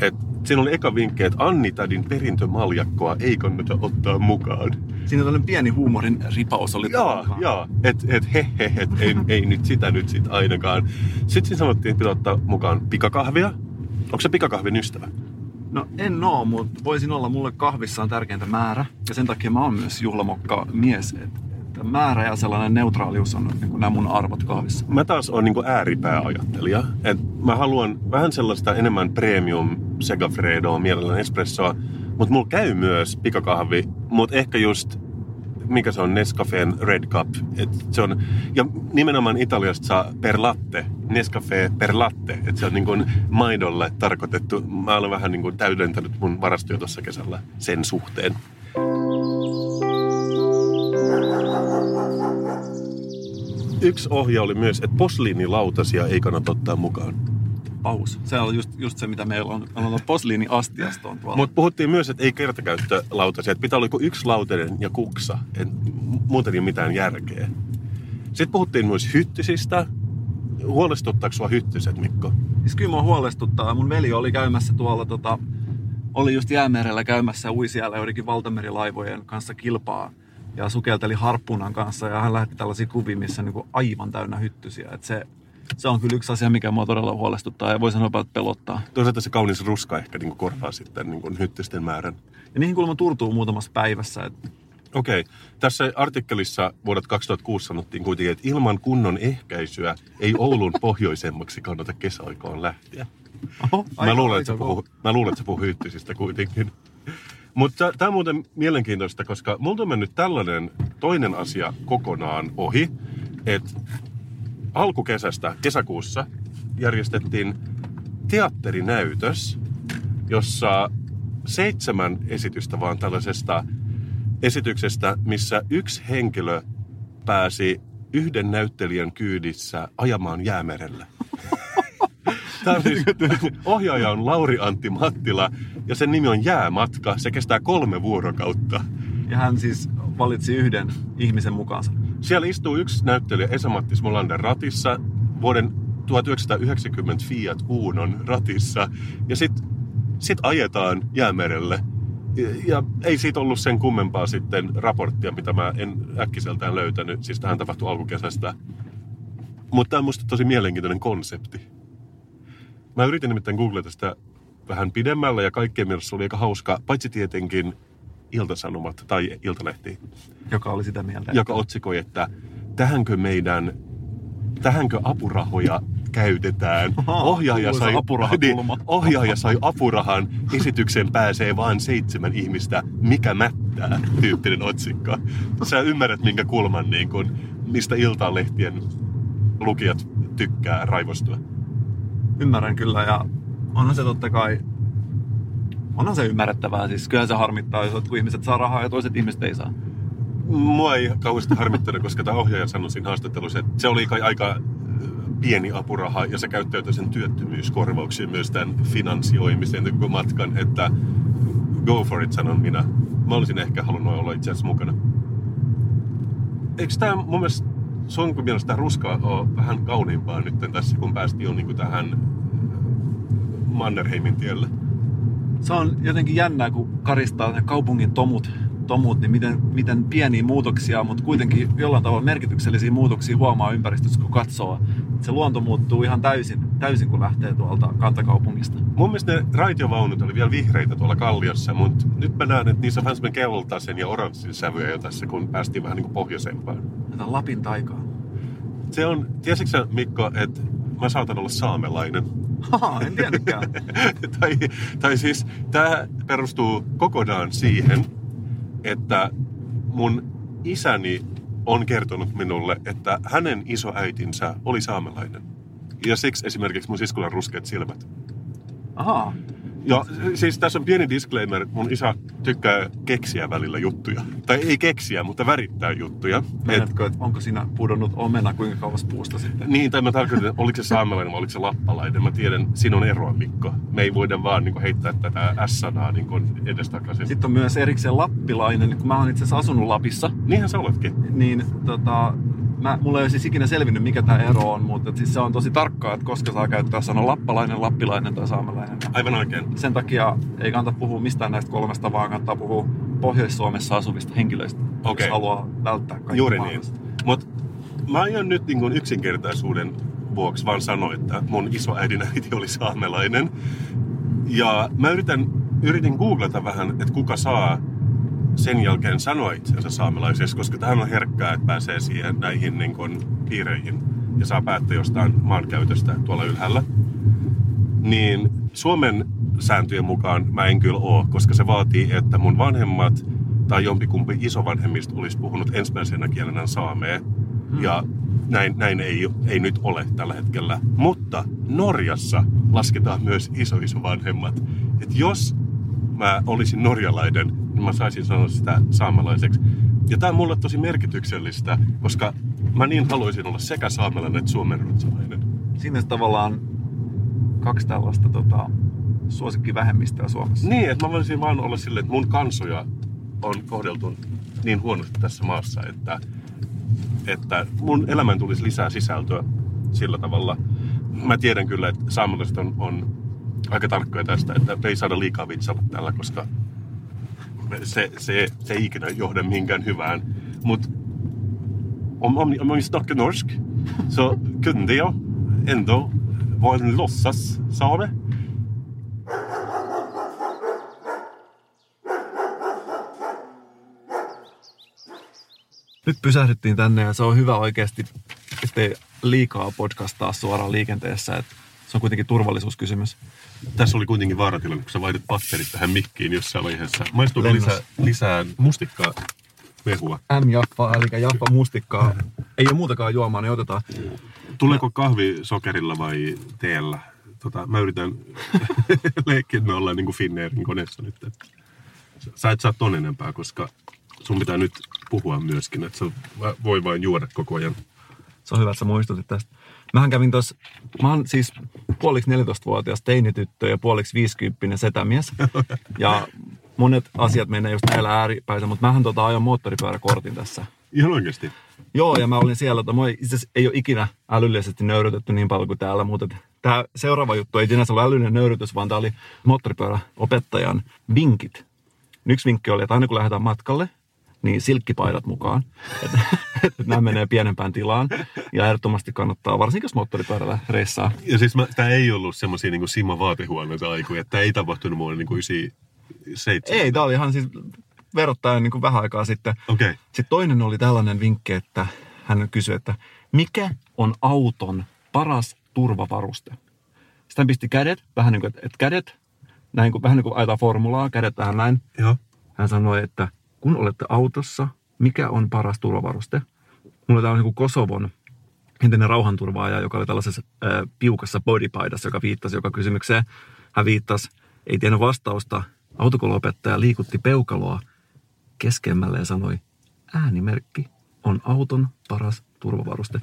Et siinä oli eka vinkki, että Anni-tädin perintömaljakkoa ei kannata ottaa mukaan.
Siinä tällainen pieni huumorin ripaus oli
Jaa,
takaa.
jaa. Et, et he, he, et ei, ei nyt sitä nyt sit ainakaan. Sitten siinä sanottiin, että pitää ottaa mukaan pikakahvia. Onko se pikakahvin ystävä?
No en oo, mutta voisin olla. Mulle kahvissa on tärkeintä määrä. Ja sen takia mä oon myös juhlamokka mies. Että määrä ja sellainen neutraalius on niin kuin nämä mun arvot kahvissa.
Mä taas on niinku ääripääajattelija. Et mä haluan vähän sellaista enemmän premium segafredoa, mielellään espressoa. Mutta mulla käy myös pikakahvi, mutta ehkä just mikä se on Nescafeen Red Cup. Et se on, ja nimenomaan Italiasta saa per latte, Nescafe per latte. Et se on niin kuin maidolle tarkoitettu. Mä olen vähän niin kuin täydentänyt mun varastoja tuossa kesällä sen suhteen. Yksi ohje oli myös, että posliinilautasia ei kannata ottaa mukaan.
Paus. Se on just, just se, mitä meillä on. Meillä on posliiniastiasto on tuolla.
Mutta puhuttiin myös, että ei kertakäyttölautasia, että pitää olla yksi lautanen ja kuksa. Et muuten ei mitään järkeä. Sitten puhuttiin myös hyttysistä. Huolestuttaako sua hyttyset, Mikko?
Siis kyllä mua huolestuttaa. Mun veli oli käymässä tuolla, tota, oli just jäämerellä käymässä ja ui siellä joidenkin valtamerilaivojen kanssa kilpaa. Ja sukelteli harppunan kanssa ja hän lähetti tällaisia kuvia, missä niin aivan täynnä hyttysiä. Et se, se on kyllä yksi asia, mikä mua todella huolestuttaa ja voi sanoa että pelottaa.
Toisaalta se kaunis ruska ehkä niin korvaa sitten niin hyttysten määrän.
Ja niihin kuulemma turtuu muutamassa päivässä. Et
Okei. Tässä artikkelissa vuodet 2006 sanottiin kuitenkin, että ilman kunnon ehkäisyä ei Oulun pohjoisemmaksi kannata kesäaikaan lähteä.
Oho,
Mä luulen, että puhuu, mä luulen, että se puhuu hyttysistä kuitenkin. Mutta tämä on muuten mielenkiintoista, koska multa on mennyt tällainen toinen asia kokonaan ohi, että alkukesästä, kesäkuussa, järjestettiin teatterinäytös, jossa seitsemän esitystä vaan tällaisesta esityksestä, missä yksi henkilö pääsi yhden näyttelijän kyydissä ajamaan jäämerellä. Tämä on siis, ohjaaja on Lauri Antti Mattila ja sen nimi on Jäämatka. Se kestää kolme vuorokautta.
Ja hän siis valitsi yhden ihmisen mukaansa.
Siellä istuu yksi näyttelijä Esa-Matti Smolander ratissa. Vuoden 1990 Fiat Unon ratissa ja sitten sit ajetaan jäämerelle. Ja, ja ei siitä ollut sen kummempaa sitten raporttia, mitä mä en äkkiseltään löytänyt. Siis tähän tapahtui alkukesästä. Mutta tämä on musta tosi mielenkiintoinen konsepti. Mä yritin nimittäin googlata sitä vähän pidemmällä ja kaikkien mielestä se oli aika hauska, paitsi tietenkin Iltasanomat tai Iltalehti,
Joka oli sitä mieltä.
joka otsikoi, että tähänkö meidän, tähänkö apurahoja käytetään. Ohjaaja sai,
apurahakulma.
ohjaaja sai apurahan, esityksen pääsee vain seitsemän ihmistä, mikä mättää, tyyppinen otsikko. Sä ymmärrät, minkä kulman, niin kun, mistä Iltalehtien lukijat tykkää raivostua.
Ymmärrän kyllä ja onhan se totta kai, onhan se ymmärrettävää. Siis kyllähän se harmittaa, jos jotkut ihmiset saa rahaa ja toiset ihmiset ei saa.
Mua ei kauheasti harmittanut, koska tämä ohjaaja sanoi siinä haastattelussa, että se oli kai aika pieni apuraha ja se käyttäytyi sen työttömyyskorvauksiin myös tämän finanssioimisen koko matkan, että go for it, sanon minä. Mä olisin ehkä halunnut olla itse asiassa mukana. Eikö tämä mun mielestä sun mielestä ruska on vähän kauniimpaa nyt tässä, kun päästiin jo niin tähän ö, Mannerheimin tielle?
Se on jotenkin jännää, kun karistaa ne kaupungin tomut, tomut niin miten, miten pieniä muutoksia, mutta kuitenkin jollain tavalla merkityksellisiä muutoksia huomaa ympäristössä, kun katsoo. Se luonto muuttuu ihan täysin, täysin kun lähtee tuolta kantakaupungista.
Mun mielestä ne raitiovaunut oli vielä vihreitä tuolla kalliossa, mutta nyt mä näen, että niissä on vähän semmoinen keltaisen ja oranssin sävyjä jo tässä, kun päästiin vähän niin kuin pohjoisempaan.
Tätä Lapin taikaa.
Se on, tiesitkö sä, Mikko, että mä saatan olla saamelainen?
Haha, en tiennytkään.
tai, tai siis tämä perustuu kokonaan siihen, että mun isäni on kertonut minulle, että hänen isoäitinsä oli saamelainen. Ja siksi esimerkiksi mun siskolla on ruskeat silmät.
Ahaa,
Ja siis tässä on pieni disclaimer, että mun isä tykkää keksiä välillä juttuja. Tai ei keksiä, mutta värittää juttuja. Et,
Meinaatko, että onko siinä pudonnut omena kuinka kauas puusta sitten?
niin, tai mä tarkoitan, että oliko se saamelainen vai oliko se lappalainen. Mä tiedän, siinä on eroa, Mikko. Me ei voida vaan niin heittää tätä S-sanaa niin edestakaisin.
Sitten on myös erikseen lappilainen, kun mä oon itse asiassa asunut Lapissa,
Niinhän sä oletkin.
niin tota, mä, mulla ei ole siis ikinä selvinnyt, mikä tämä ero on, mutta siis se on tosi tarkkaa, että koska saa käyttää sana lappalainen, lappilainen tai saamelainen.
Aivan oikein.
Sen takia ei kannata puhua mistään näistä kolmesta, vaan kannattaa puhua Pohjois-Suomessa asuvista henkilöistä,
Okei.
jos haluaa välttää kaikki
Juuri niin. Mutta mä aion nyt niin yksinkertaisuuden vuoksi vaan sanoa, että mun isoäidin äiti oli saamelainen. Ja mä yritän, yritin googlata vähän, että kuka saa sen jälkeen sanoa itsensä saamelaiseksi, koska tähän on herkkää, että pääsee siihen näihin niin kuin, piireihin ja saa päättää jostain maankäytöstä tuolla ylhäällä. Niin Suomen sääntöjen mukaan mä en kyllä oo, koska se vaatii, että mun vanhemmat tai jompikumpi isovanhemmista olisi puhunut ensimmäisenä kielenä saamea. Ja näin, näin ei, ei nyt ole tällä hetkellä. Mutta Norjassa lasketaan myös isoisovanhemmat. Et jos mä olisin norjalainen, niin mä saisin sanoa sitä saamelaiseksi. Ja tämä on mulle tosi merkityksellistä, koska mä niin haluaisin olla sekä saamelainen että suomenruotsalainen.
Siinä tavallaan kaksi tällaista tota, suosikkivähemmistöä Suomessa.
Niin, että mä voisin vaan olla silleen, että mun kansoja on kohdeltu niin huonosti tässä maassa, että, että mun elämään tulisi lisää sisältöä sillä tavalla. Mä tiedän kyllä, että saamelaiset on, on aika tarkkoja tästä, että ei saada liikaa vitsalla tällä, koska se, se, se ei ikinä johda mihinkään hyvään. Mutta om, om, om jag snackar norsk så kunde jag ändå vara en låtsas same.
Nyt pysähdyttiin tänne ja se on hyvä oikeasti, ettei liikaa podcastaa suoraan liikenteessä. Että se on kuitenkin turvallisuuskysymys.
Tässä oli kuitenkin vaaratilanne, kun sä vaihdit bakteerit tähän mikkiin jossain vaiheessa. Maistuuko
Lennossa.
lisää, lisää mustikkaa mehua?
M-jaffa, eli jaffa mustikkaa. Ei ole muutakaan juomaa, niin otetaan.
Tuleeko kahvi sokerilla vai teellä? Tota, mä yritän leikkiä, että me ollaan niin kuin Finnairin koneessa nyt. Sä et saa ton enempää, koska sun pitää nyt puhua myöskin, että sä voi vain juoda koko ajan.
Se on hyvä, että sä muistutit tästä. Mähän kävin tuossa, mä oon siis puoliksi 14-vuotias teinityttö ja puoliksi 50 setämies. Ja monet asiat menee just näillä ääripäissä, mutta mähän tota ajon moottoripyöräkortin tässä
Ihan oikeasti.
Joo, ja mä olin siellä, että mua itse asiassa ei ole ikinä älyllisesti nöyrytetty niin paljon kuin täällä, mutta tämä seuraava juttu ei sinänsä ollut älyllinen nöyrytys, vaan tämä oli moottoripyöräopettajan vinkit. Yksi vinkki oli, että aina kun lähdetään matkalle, niin silkkipaidat mukaan. Että et nämä menee pienempään tilaan. Ja ehdottomasti kannattaa, varsinkin jos moottoripyörällä reissaa.
Ja siis tämä ei ollut semmoisia niin Sima vaatehuoneita aikoja, että tämä ei tapahtunut mulle niin 97.
Ei, tämä oli ihan siis verrattain niin kuin vähän aikaa sitten.
Okei. Okay.
Sitten toinen oli tällainen vinkki, että hän kysyi, että mikä on auton paras turvavaruste? Sitten hän pisti kädet, vähän niin kuin, että, että kädet, näin kuin, vähän niin kuin ajetaan formulaa, kädet vähän näin.
Joo.
Hän sanoi, että kun olette autossa, mikä on paras turvavaruste? Mulla täällä on niin Kosovon entinen rauhanturvaaja, joka oli tällaisessa äh, piukassa bodypaidassa, joka viittasi joka kysymykseen. Hän viittasi, ei tiennyt vastausta. Autokouluopettaja liikutti peukaloa keskemmälle ja sanoi, äänimerkki on auton paras turvavaruste.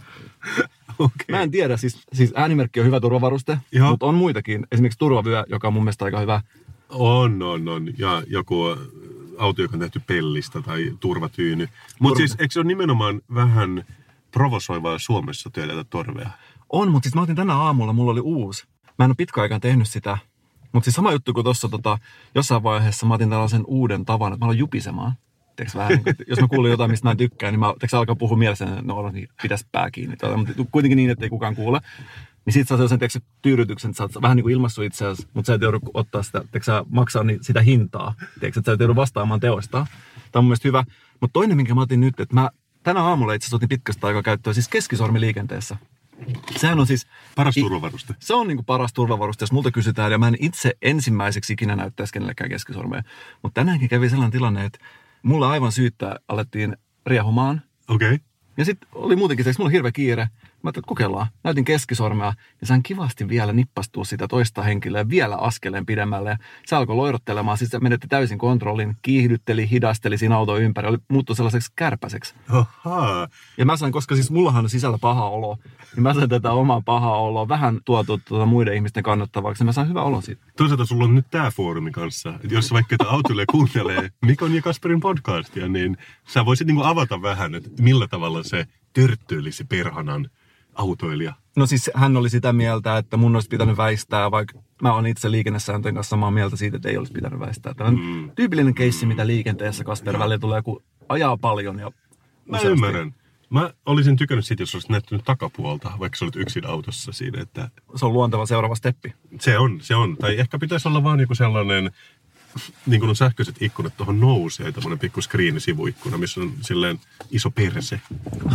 Okei.
Mä en tiedä, siis, siis äänimerkki on hyvä turvavaruste,
Joo.
mutta on muitakin. Esimerkiksi turvavyö, joka on mun mielestä aika hyvä.
On, on, on. Ja joku auto, joka on tehty pellistä tai turvatyyny. Mutta siis eikö se ole nimenomaan vähän provosoivaa Suomessa työtä torvea?
On, mutta siis mä otin tänä aamulla, mulla oli uusi. Mä en ole pitkä aikaan tehnyt sitä. Mutta siis sama juttu kuin tuossa tota, jossain vaiheessa mä otin tällaisen uuden tavan, että mä aloin jupisemaan. Tiedätkö, vähän, niin kuin, jos mä kuulin jotain, mistä mä en tykkää, niin mä tiedätkö, alkaa puhua mielessä, että no niin, pitäisi pää kiinni. Tuota, mutta kuitenkin niin, että ei kukaan kuule. Niin sit saa sellaisen tiedätkö, tyydytyksen, että sä oot vähän niin kuin ilmassu itseäsi, mutta sä et joudu ottaa sitä, tiedätkö, maksaa niin, sitä hintaa. Tiedätkö, että sä et joudu vastaamaan teoista. Tämä on mun mielestä hyvä. Mutta toinen, minkä mä otin nyt, että mä tänä aamulla itse asiassa otin pitkästä aikaa käyttöön, siis keskisormi liikenteessä. Sehän on siis
Paras turvavaruste.
se on niin kuin paras turvavaruste, jos multa kysytään, ja mä en itse ensimmäiseksi ikinä näyttäisi kenellekään keskisormea. Mutta tänäänkin kävi sellainen tilanne, että mulla aivan syyttä alettiin riehumaan.
Okei. Okay.
Ja sitten oli muutenkin se, että mulla oli hirveä kiire. Mä ajattelin, että kokeillaan. Näytin keskisormea ja sain kivasti vielä nippastua sitä toista henkilöä vielä askeleen pidemmälle. Ja se alkoi loirottelemaan, siis se menetti täysin kontrollin, kiihdytteli, hidasteli siinä auton ympäri, oli muuttui sellaiseksi kärpäseksi.
Ahaa.
Ja mä sain, koska siis mullahan on sisällä paha olo, niin mä sain tätä omaa pahaa oloa vähän tuotu tuota muiden ihmisten kannattavaksi. Ja mä sain hyvä olo siitä.
Toisaalta sulla on nyt tämä foorumi kanssa. Että jos vaikka että autolle kuuntelee Mikon ja Kasperin podcastia, niin sä voisit niinku avata vähän, että millä tavalla se törttyilisi perhanan autoilija.
No siis hän oli sitä mieltä, että mun olisi pitänyt väistää, vaikka mä oon itse liikennesääntöjen kanssa samaa mieltä siitä, että ei olisi pitänyt väistää. Tämä on
Mm.
tyypillinen keissi, mitä liikenteessä Kasper välillä tulee, kun ajaa paljon. Ja
Mä
useasti-
ymmärrän. Mä olisin tykännyt siitä, jos olisit näyttänyt takapuolta, vaikka sä olit yksin autossa siinä, että
Se on luonteva seuraava steppi.
se on, se on. Tai ehkä pitäisi olla vaan joku sellainen, niin kuin on sähköiset ikkunat, tuohon nousee tämmöinen pikku screeni sivuikkuna, missä on silleen iso perse.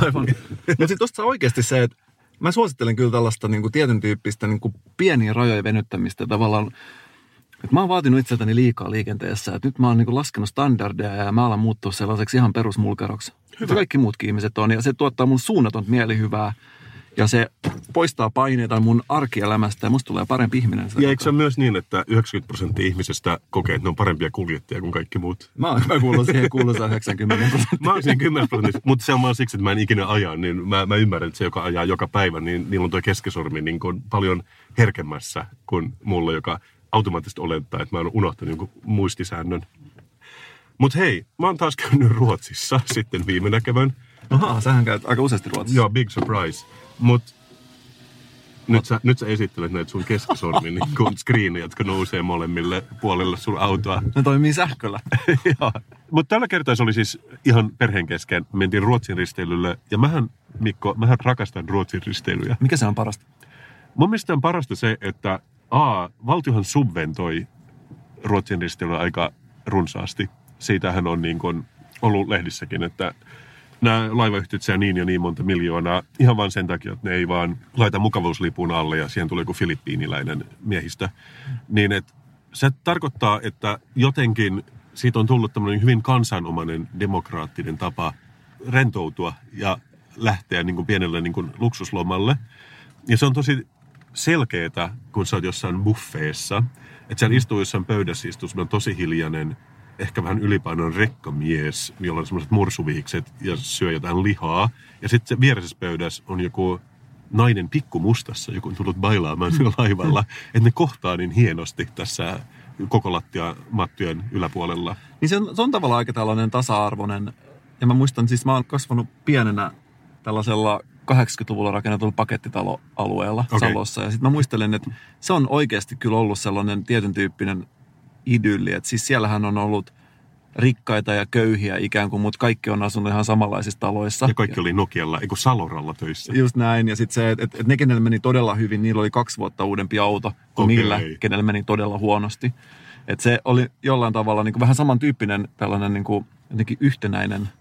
Aivan. Mutta sitten tuosta oikeasti se, että mä suosittelen kyllä tällaista niin kuin tietyn tyyppistä niin kuin pieniä rajoja venyttämistä tavallaan. Että mä oon vaatinut itseltäni liikaa liikenteessä. Että nyt mä oon niin kuin laskenut standardeja ja mä alan muuttua sellaiseksi ihan perusmulkeroksi. Hyvä. Kaikki muutkin ihmiset on. Ja se tuottaa mun suunnaton mielihyvää. Ja se poistaa paineita mun arkielämästä ja musta tulee parempi ihminen.
Ja eikö se ole myös niin, että 90 prosenttia ihmisistä kokee, että ne on parempia kuljettajia kuin kaikki muut?
Mä, oon- mä kuulun siihen kuuluisaan 90 prosenttia.
Mä oon siinä 10 prosenttia, mutta se on vaan siksi, että mä en ikinä aja, niin mä, mä ymmärrän, että se, joka ajaa joka päivä, niin niillä on tuo keskisormi niin kuin paljon herkemmässä kuin mulla, joka automaattisesti olettaa, että mä oon unohtanut jonkun muistisäännön. Mutta hei, mä oon taas käynyt Ruotsissa sitten viime näkevän.
Ahaa, sähän käyt aika useasti Ruotsissa.
Joo, big surprise. Mut nyt sä, nyt sä esittelet näitä sun keskisormin niin screenejä, jotka nousee molemmille puolelle sun autoa.
Ne toimii sähköllä.
Mutta tällä kertaa se oli siis ihan perheen kesken. Mentiin Ruotsin risteilylle. Ja mähän, Mikko, mähän rakastan Ruotsin risteilyjä.
Mikä se on parasta?
Mun mielestä on parasta se, että A, valtiohan subventoi Ruotsin risteilyä aika runsaasti. Siitähän on niin kuin ollut lehdissäkin, että nämä laivayhtiöt saa niin ja niin monta miljoonaa ihan vain sen takia, että ne ei vaan laita mukavuuslipun alle ja siihen tulee joku filippiiniläinen miehistö. Niin että se tarkoittaa, että jotenkin siitä on tullut tämmöinen hyvin kansanomainen demokraattinen tapa rentoutua ja lähteä niin kuin pienelle niin kuin luksuslomalle. Ja se on tosi selkeetä, kun sä oot jossain buffeessa. Että siellä istuu jossain pöydässä, istuu tosi hiljainen, ehkä vähän ylipainoinen rekkamies, jolla on semmoiset mursuvihikset ja syö jotain lihaa. Ja sitten se vieressä pöydässä on joku nainen pikkumustassa, joku on tullut bailaamaan sillä laivalla. Että ne kohtaa niin hienosti tässä koko lattia mattujen yläpuolella.
Niin se on, se on tavallaan aika tällainen tasa-arvoinen Ja mä muistan, siis mä oon kasvanut pienenä tällaisella 80-luvulla rakennetulla pakettitaloalueella
Okei.
Salossa. Ja sitten mä muistelen, että se on oikeasti kyllä ollut sellainen tietyn tyyppinen idylli. Että siis siellähän on ollut rikkaita ja köyhiä ikään kuin, mutta kaikki on asunut ihan samanlaisissa taloissa.
Ja kaikki oli Nokialla, eikö Saloralla töissä.
Just näin. Ja sitten se, että et, et ne, kenellä meni todella hyvin, niillä oli kaksi vuotta uudempi auto kuin
Okei.
niillä, kenellä meni todella huonosti. Että se oli jollain tavalla niin kuin vähän samantyyppinen tällainen niin kuin, jotenkin yhtenäinen
Mutta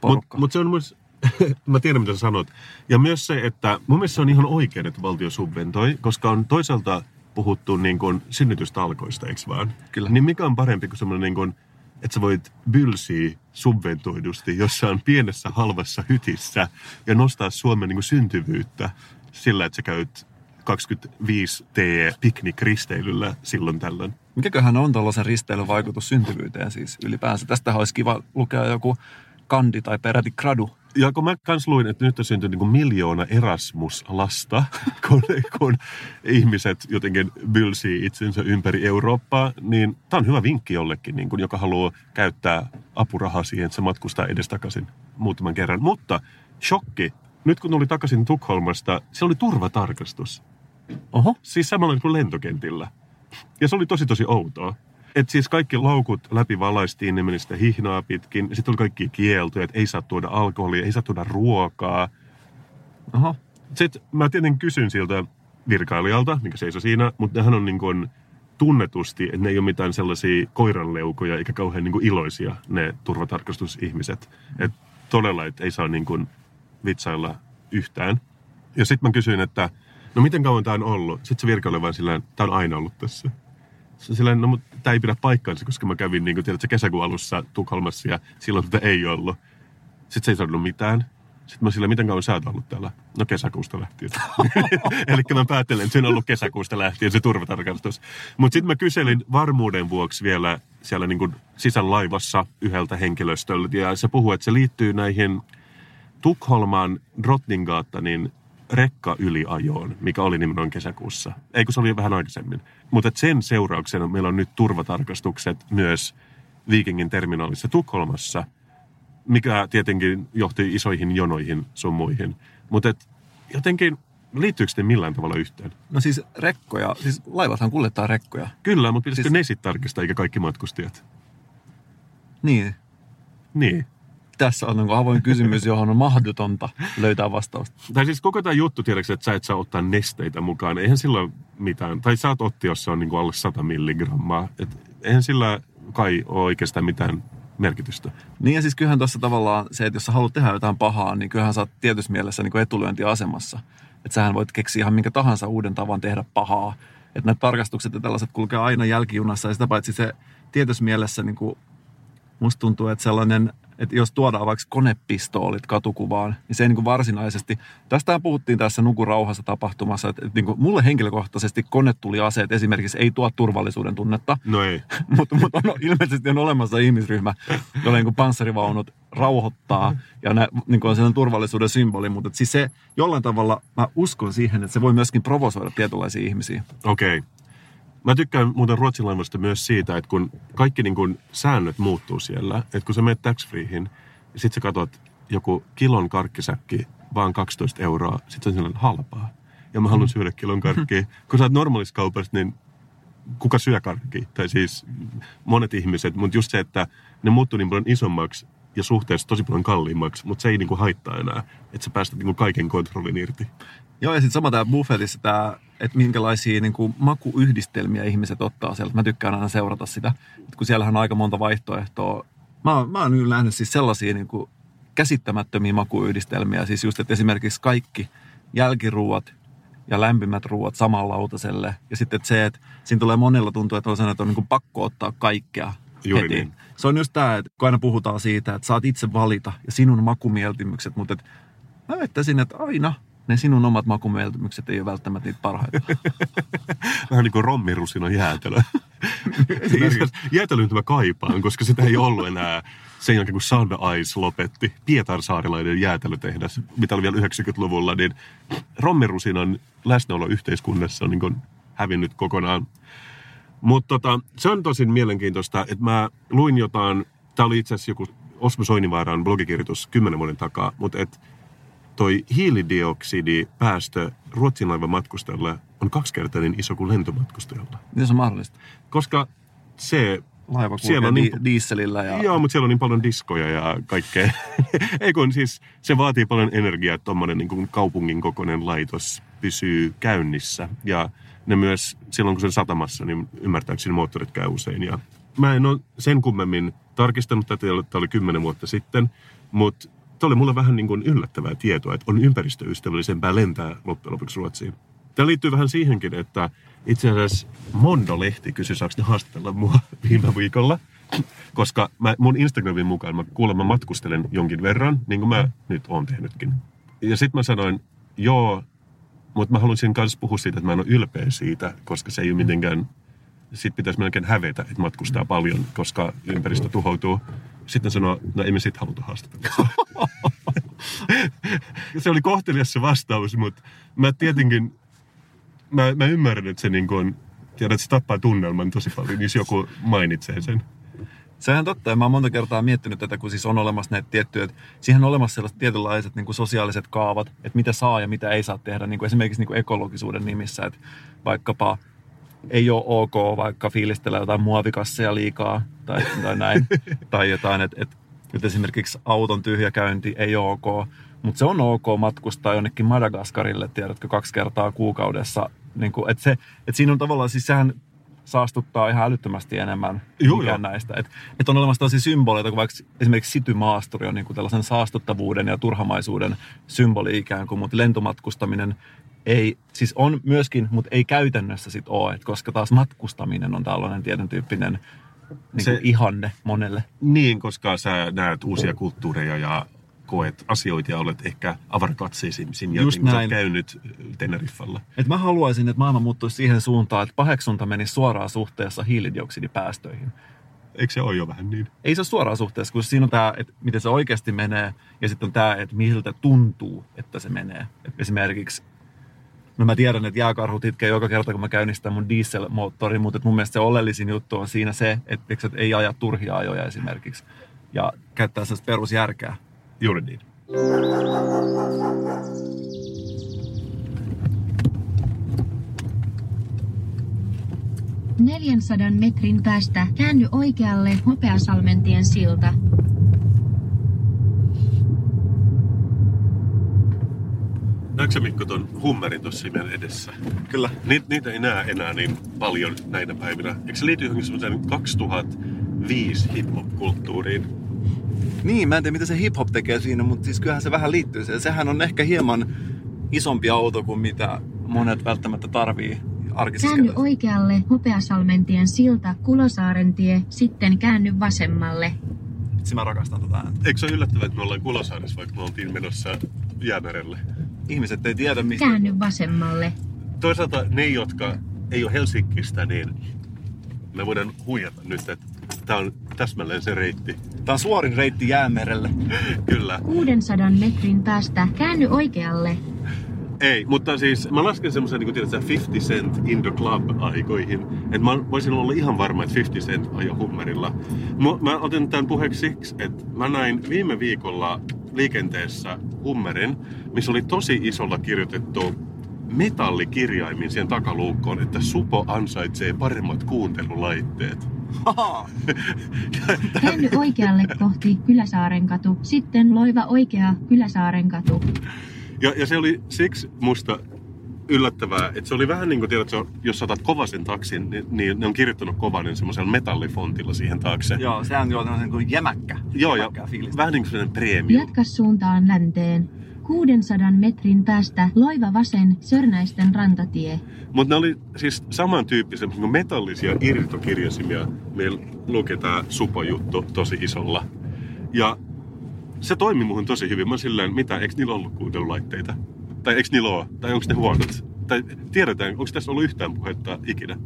porukka.
mut se on myös, mä tiedän mitä sä sanot. Ja myös se, että mun mielestä se on ihan oikein, että valtio subventoi, koska on toisaalta puhuttu niin kuin synnytystalkoista, eikö vaan?
Kyllä.
Niin mikä on parempi kuin semmoinen niin kuin, että sä voit bylsiä subventoidusti jossain pienessä halvassa hytissä ja nostaa Suomen niin kuin syntyvyyttä sillä, että sä käyt 25 T piknikristeilyllä silloin tällöin.
Mikäköhän on tällaisen risteilyn vaikutus syntyvyyteen siis ylipäänsä? Tästä olisi kiva lukea joku kandi tai peräti gradu.
Ja kun mä kans luin, että nyt on syntynyt niin kuin miljoona Erasmus-lasta, kun, kun ihmiset jotenkin bylsii itsensä ympäri Eurooppaa, niin tämä on hyvä vinkki jollekin, niin kuin, joka haluaa käyttää apurahaa siihen, että se matkustaa edestakaisin muutaman kerran. Mutta shokki, nyt kun tuli takaisin Tukholmasta, se oli turvatarkastus.
Oho.
Siis samalla kuin lentokentillä. Ja se oli tosi tosi outoa. Et siis kaikki laukut läpi valaistiin, ne meni sitä hihnaa pitkin. Sitten oli kaikki kieltoja, että ei saa tuoda alkoholia, ei saa tuoda ruokaa.
Oho.
Sitten mä tietenkin kysyn siltä virkailijalta, mikä seisoi siinä, mutta nehän on niin kuin tunnetusti, että ne ei ole mitään sellaisia koiranleukoja eikä kauhean niin kuin iloisia ne turvatarkastusihmiset. Että todella, että ei saa niin kuin vitsailla yhtään. Ja sitten mä kysyin, että no miten kauan tämä on ollut? Sitten se virkailija vaan sillä tämä on aina ollut tässä. Sillä no mutta tämä ei pidä paikkaansa, koska mä kävin niin kuin, tiedätkö, kesäkuun alussa Tukholmassa ja silloin tätä ei ollut. Sitten se ei sanonut mitään. Sitten mä sillä, miten kauan sä oot ollut täällä? No kesäkuusta lähtien. Eli mä päättelen, että se on ollut kesäkuusta lähtien se turvatarkastus. Mutta sitten mä kyselin varmuuden vuoksi vielä siellä niin kuin sisälaivassa yhdeltä henkilöstöltä. Ja se puhuu, että se liittyy näihin Tukholman Drottninggatanin rekka yliajoon, mikä oli nimenomaan kesäkuussa. Eikö se oli vähän aikaisemmin. Mutta sen seurauksena meillä on nyt turvatarkastukset myös Vikingin terminaalissa Tukholmassa, mikä tietenkin johti isoihin jonoihin sun muihin. Mutta jotenkin, liittyykö ne millään tavalla yhteen?
No siis rekkoja, siis laivathan kuljettaa rekkoja.
Kyllä, mutta pitäisikö
Siis-
ne sitten tarkistaa, eikä kaikki matkustajat?
Niin.
Niin.
Tässä on niinku avoin kysymys, johon on mahdotonta löytää vastausta.
Tai siis koko tämä juttu, tiedätkö, että sä et saa ottaa nesteitä mukaan. Eihän sillä ole mitään. Tai saat otti, jos se on niin kuin alle 100 milligrammaa. Et eihän sillä kai ole oikeastaan mitään merkitystä.
Niin ja siis kyllähän tuossa tavallaan se, että jos sä haluat tehdä jotain pahaa, niin kyllähän sä oot tietyssä mielessä niin etulyöntiasemassa. Että sähän voit keksiä ihan minkä tahansa uuden tavan tehdä pahaa. Että nämä tarkastukset ja tällaiset kulkee aina jälkijunassa ja sitä paitsi se tietyssä mielessä niin kuin, musta tuntuu, että sellainen, että jos tuodaan vaikka konepistoolit katukuvaan, niin se ei niin kuin varsinaisesti, tästä puhuttiin tässä Nukurauhassa tapahtumassa, että, että niin kuin mulle henkilökohtaisesti konetuliaseet esimerkiksi ei tuo turvallisuuden tunnetta,
No ei.
mutta, mutta on, ilmeisesti on olemassa ihmisryhmä, jolla niin kuin panssarivaunut rauhoittaa ja nä, niin kuin on sellainen turvallisuuden symboli, mutta siis se jollain tavalla, mä uskon siihen, että se voi myöskin provosoida tietynlaisia ihmisiä.
Okei. Mä tykkään muuten Ruotsin laivasta myös siitä, että kun kaikki niin kun säännöt muuttuu siellä, että kun sä menet tax freehin, ja sit sä katsot joku kilon karkkisäkki, vaan 12 euroa, sit se on sellainen halpaa. Ja mä haluan syödä kilon karkkia. Kun sä oot normaalissa kaupassa, niin kuka syö karkkia? Tai siis monet ihmiset, mutta just se, että ne muuttuu niin paljon isommaksi ja suhteessa tosi paljon kalliimmaksi, mutta se ei niinku haittaa enää, että sä päästät niinku kaiken kontrollin irti.
Joo, ja sitten sama tämä buffetissa tämä, että minkälaisia niin kuin, makuyhdistelmiä ihmiset ottaa sieltä. Mä tykkään aina seurata sitä, Et kun siellähän on aika monta vaihtoehtoa. Mä, mä oon nyt nähnyt siis sellaisia niin kuin, käsittämättömiä makuyhdistelmiä. Siis just, että esimerkiksi kaikki jälkiruuat ja lämpimät ruuat samalla lautaselle. Ja sitten että se, että siinä tulee monella tuntuu, että on sellainen, että on niin kuin pakko ottaa kaikkea
Juuri
heti.
niin.
Se on just tämä, että kun aina puhutaan siitä, että saat itse valita ja sinun makumieltymykset, mutta et, mä väittäisin, että aina ne sinun omat makumieltymykset ei ole välttämättä niitä parhaita.
Vähän niin kuin rommirusinan jäätelö. Jäätelön mä kaipaan, koska sitä ei ollut enää sen jälkeen, kun Sound Ice lopetti. Pietarsaarilainen jäätelötehdas, mitä oli vielä 90-luvulla, niin rommirusinan läsnäolo yhteiskunnassa on niin kuin hävinnyt kokonaan. Mutta tota, se on tosin mielenkiintoista, että mä luin jotain, tämä oli itse asiassa joku Osmo Soininvaaran blogikirjoitus kymmenen vuoden takaa, mutta et toi hiilidioksidipäästö Ruotsin laivan matkustajalle on kaksikertainen iso kuin lentomatkustajalla.
Miten se on mahdollista?
Koska se
Laiva
Siellä on niin
di- dieselillä ja...
Joo, mutta siellä on niin paljon diskoja ja kaikkea. Ei kun siis se vaatii paljon energiaa, että tuommoinen niin kaupungin kokoinen laitos pysyy käynnissä. Ja ne myös silloin kun se on satamassa, niin ymmärtääkseni moottorit käy usein. Ja mä en ole sen kummemmin tarkistanut tätä, tämä oli kymmenen vuotta sitten, mutta tämä oli mulle vähän niin kuin yllättävää tietoa, että on ympäristöystävällisempää lentää loppujen lopuksi Ruotsiin. Tämä liittyy vähän siihenkin, että itse asiassa Mondo-lehti kysyi, saako ne haastatella mua viime viikolla. Koska mä, mun Instagramin mukaan mä kuulemma matkustelen jonkin verran, niin kuin mä nyt oon tehnytkin. Ja sitten mä sanoin, joo, mutta mä haluaisin myös puhua siitä, että mä en ole ylpeä siitä, koska se ei ole mitenkään, sit pitäisi melkein hävetä, että matkustaa paljon, koska ympäristö tuhoutuu. Sitten sanoo, no ei me sit haluta haastatella. se oli kohtelias se vastaus, mutta mä tietenkin, mä, mä ymmärrän, että se niin kuin, tiedät, se tappaa tunnelman tosi paljon, jos joku mainitsee sen.
Sehän totta, ja mä oon monta kertaa miettinyt tätä, kun siis on olemassa näitä tiettyjä, että siihen on olemassa sellaiset tietynlaiset niin kuin sosiaaliset kaavat, että mitä saa ja mitä ei saa tehdä, niin kuin esimerkiksi niin kuin ekologisuuden nimissä, että vaikkapa ei ole ok vaikka fiilistellä jotain muovikasseja liikaa tai, tai näin, tai jotain, että, että, että esimerkiksi auton tyhjäkäynti ei ole ok, mutta se on ok matkustaa jonnekin Madagaskarille, tiedätkö, kaksi kertaa kuukaudessa, niin että, se, että siinä on tavallaan, siis sehän saastuttaa ihan älyttömästi enemmän mikään
joo.
näistä. Et, et on olemassa tällaisia symboleita, kun vaikka esimerkiksi sitymaasturi on niin kuin tällaisen saastuttavuuden ja turhamaisuuden symboli ikään kuin, mutta lentomatkustaminen ei, siis on myöskin, mutta ei käytännössä sit ole, et koska taas matkustaminen on tällainen tietyn tyyppinen niin
Se-
ihanne monelle.
Niin, koska sä näet uusia kulttuureja ja koet asioita ja olet ehkä avarakatseisimmin ja
Just
niin, sä
näin.
käynyt Teneriffalla.
Et mä haluaisin, että maailma muuttuisi siihen suuntaan, että paheksunta menisi suoraan suhteessa hiilidioksidipäästöihin.
Eikö se ole jo vähän niin?
ei se ole suoraan suhteessa, kun siinä on tämä, että miten se oikeasti menee, ja sitten on tämä, että miltä tuntuu, että se menee. Et esimerkiksi, no mä tiedän, että jääkarhut itkee joka kerta, kun mä käynnistän mun dieselmoottorin, mutta mun mielestä se oleellisin juttu on siinä se, että, että ei aja turhia ajoja esimerkiksi, ja käyttää sellaista perusjärkeä.
Juuri niin.
400 metrin päästä käänny oikealle Hopeasalmentien silta.
Näetkö Mikko ton hummerin tuossa meidän edessä?
Kyllä.
Niitä, niitä ei näe enää niin paljon näinä päivinä. Eikö se liity johonkin semmoiseen 2005 hip-hop-kulttuuriin?
Niin, mä en tiedä mitä se hip-hop tekee siinä, mutta siis kyllähän se vähän liittyy siihen. Sehän on ehkä hieman isompi auto kuin mitä monet välttämättä tarvii arkisessa
Käänny oikealle Hopeasalmentien silta Kulosaaren tie, sitten käänny vasemmalle.
Vitsi, mä rakastan tota ääntä.
Eikö se ole yllättävää, että me ollaan Kulosaaressa, vaikka me oltiin menossa jäämerelle?
Ihmiset ei tiedä, mistä...
Käänny vasemmalle.
Toisaalta ne, jotka ei ole Helsingistä, niin me voidaan huijata nyt, että tämä on täsmälleen se reitti.
Tämä on suorin reitti jäämerelle.
Kyllä.
600 metrin päästä käänny oikealle.
Ei, mutta siis mä lasken semmoisen niin kuin tiedät, sä, 50 Cent in the club aikoihin. Että mä voisin olla ihan varma, että 50 Cent ajo hummerilla. Mä, mä otan tämän puheeksi siksi, että mä näin viime viikolla liikenteessä hummerin, missä oli tosi isolla kirjoitettu metallikirjaimin siihen takaluukkoon, että Supo ansaitsee paremmat kuuntelulaitteet.
Käänny oikealle kohti Kyläsaaren katu, sitten loiva oikea Kyläsaaren katu.
Ja, ja se oli siksi musta yllättävää, että se oli vähän niin kuin, tiedät, se on, jos sä otat kovasen taksin, niin, niin ne on kirjoittanut kovanen semmoisella metallifontilla siihen taakse.
Joo, sehän on tämmöinen kuin jämäkkä.
Joo, ja
jämäkkää fiilistä.
vähän niin kuin sellainen premium.
Jatka suuntaan länteen. 600 metrin päästä loiva vasen Sörnäisten rantatie.
Mutta ne oli siis samantyyppisiä niin kuin metallisia irtokirjasimia. Meillä lukee tää supojuttu tosi isolla. Ja se toimi muhun tosi hyvin. Mä silleen, mitä, eikö niillä ollut kuuntelulaitteita? Tai eikö niillä ole? Tai onko ne huonot? Tai tiedetään, onko tässä ollut yhtään puhetta ikinä?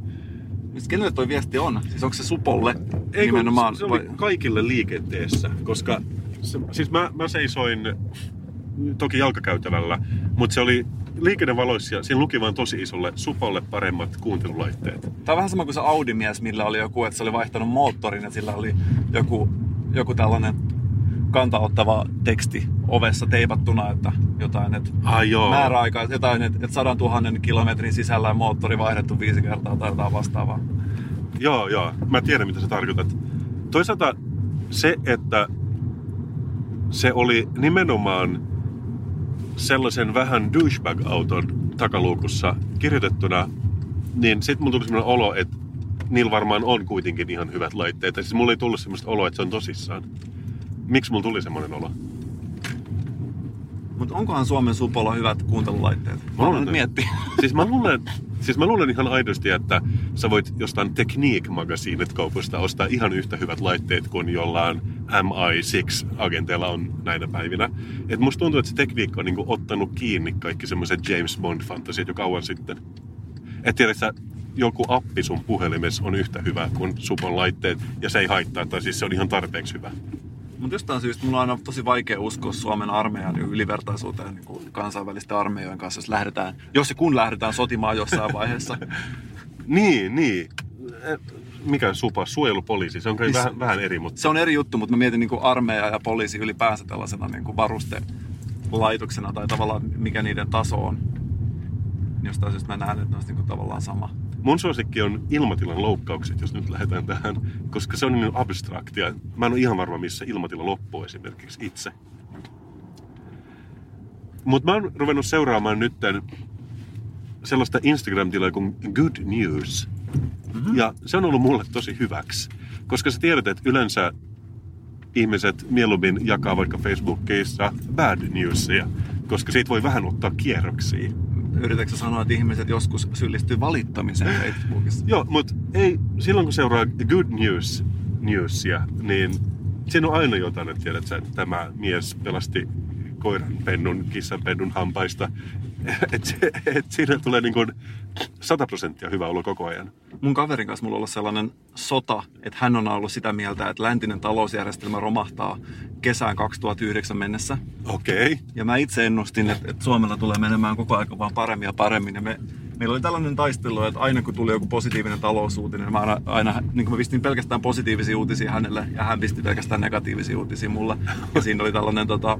Siis kenelle toi viesti on? Siis onko se Supolle
Ei,
nimenomaan?
se, se oli
vai-
kaikille liikenteessä, koska se, siis mä, mä seisoin toki jalkakäytävällä, mutta se oli liikennevaloissa ja siinä luki vaan tosi isolle Supolle paremmat kuuntelulaitteet.
Tämä on vähän sama kuin se Audi-mies, millä oli joku, että se oli vaihtanut moottorin ja sillä oli joku, joku tällainen kantaottava teksti ovessa teipattuna, että jotain, että
Ai joo.
määräaika, jotain, että, että sadan tuhannen kilometrin sisällä moottori vaihdettu viisi kertaa tai jotain vastaavaa.
Joo, joo. Mä tiedän, mitä sä tarkoitat. Toisaalta se, että se oli nimenomaan sellaisen vähän douchebag-auton takaluukussa kirjoitettuna, niin sitten mulla tuli sellainen olo, että niillä varmaan on kuitenkin ihan hyvät laitteet. Siis mulla ei tullut semmoista oloa, että se on tosissaan. Miksi mulla tuli semmoinen olo?
Mutta onkohan Suomen supolla hyvät kuuntelulaitteet? Mä
luulen,
nyt miettiä.
Siis mä luulen, siis mä luulen ihan aidosti, että sä voit jostain Technique-magasiinit kaupasta ostaa ihan yhtä hyvät laitteet kuin jollain MI6-agenteilla on näinä päivinä. Et musta tuntuu, että se tekniikka on niinku ottanut kiinni kaikki semmoiset James Bond-fantasiat jo kauan sitten. Et tiedätkö joku appi sun puhelimessa on yhtä hyvä kuin supon laitteet, ja se ei haittaa, tai siis se on ihan tarpeeksi hyvä.
Mutta jostain syystä mulla on aina tosi vaikea uskoa Suomen armeijan ylivertaisuuteen niin kuin kansainvälisten armeijojen kanssa, jos lähdetään, jos ja kun lähdetään sotimaan jossain vaiheessa.
Niin, niin. Eh, Mikä supa? Suojelupoliisi. Se on kai vähän, vähän eri, mutta...
Se on eri juttu, mutta mä mietin niin kuin armeija ja poliisi ylipäänsä tällaisena niin kuin varustelaitoksena tai tavallaan mikä niiden taso on. Jostain syystä mä näen, että ne olisi niin kuin tavallaan sama.
Mun suosikki on ilmatilan loukkaukset, jos nyt lähdetään tähän, koska se on niin abstraktia. Mä en ole ihan varma, missä ilmatila loppuu esimerkiksi itse. Mutta mä oon ruvennut seuraamaan nytten sellaista Instagram-tilaa kuin Good News. Mm-hmm. Ja se on ollut mulle tosi hyväksi, koska sä tiedät, että yleensä ihmiset mieluummin jakaa vaikka Facebookissa bad newsia, koska siitä voi vähän ottaa kierroksia.
Yritätkö sanoa, että ihmiset joskus syyllistyy valittamiseen Facebookissa?
Joo, mutta ei, silloin kun seuraa Good News newsia, niin siinä on aina jotain, että tiedät että tämä mies pelasti koiran pennun, kissan pennun hampaista. että et siinä tulee niin kuin 100 prosenttia hyvä olo koko ajan.
Mun kaverin kanssa mulla on ollut sellainen sota, että hän on ollut sitä mieltä, että läntinen talousjärjestelmä romahtaa kesään 2009 mennessä.
Okei. Okay.
Ja mä itse ennustin, että, että Suomella tulee menemään koko ajan vaan paremmin ja paremmin. Ja me, meillä oli tällainen taistelu, että aina kun tuli joku positiivinen talousuutinen, mä aina, aina niin kuin mä pistin pelkästään positiivisia uutisia hänelle ja hän pisti pelkästään negatiivisia uutisia mulle. Ja siinä oli tällainen tota,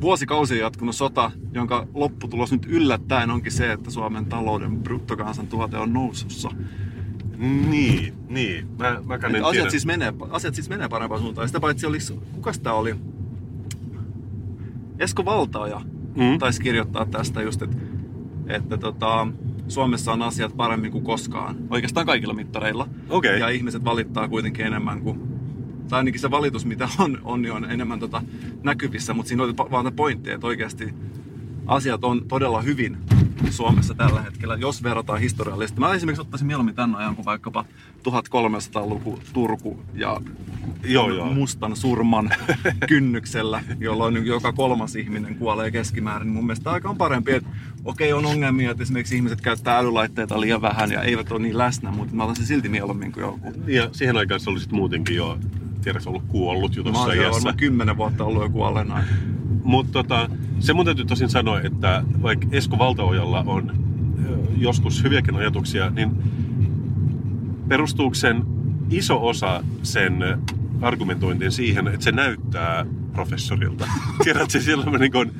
vuosikausia jatkunut sota, jonka lopputulos nyt yllättäen onkin se, että Suomen talouden bruttokansantuote on nousussa.
Niin, niin. Mä, mäkään en
asiat,
tiedä.
siis menee, asiat siis menee parempaan suuntaan. Sitä paitsi oli, kuka sitä oli? Esko Valtaoja
Mm.
taisi kirjoittaa tästä just, että, että tota, Suomessa on asiat paremmin kuin koskaan. Oikeastaan kaikilla mittareilla.
Okei.
Ja ihmiset valittaa kuitenkin enemmän kuin tai ainakin se valitus, mitä on, on, niin on enemmän tota näkyvissä, mutta siinä pa- vaan pointti, että oikeasti asiat on todella hyvin Suomessa tällä hetkellä, jos verrataan historiallisesti. Mä esimerkiksi ottaisin mieluummin tämän ajan kuin vaikkapa 1300-luku Turku ja
Joo, joo.
mustan surman kynnyksellä, jolloin joka kolmas ihminen kuolee keskimäärin. Mun mielestä aika on parempi, että okei on ongelmia, että esimerkiksi ihmiset käyttää älylaitteita liian vähän ja eivät ole niin läsnä, mutta mä otan se silti mieluummin kuin joku.
Ja siihen aikaan se oli sit muutenkin jo, tiedätkö, ollut kuollut jo
Mä
tuossa iässä.
varmaan kymmenen vuotta ollut joku kuolleena.
Mutta tota, se mun täytyy tosin sanoa, että vaikka Esko Valtaojalla on joskus hyviäkin ajatuksia, niin perustuuko sen iso osa sen argumentointiin siihen, että se näyttää professorilta. Tiedätkö, siellä on niin kuin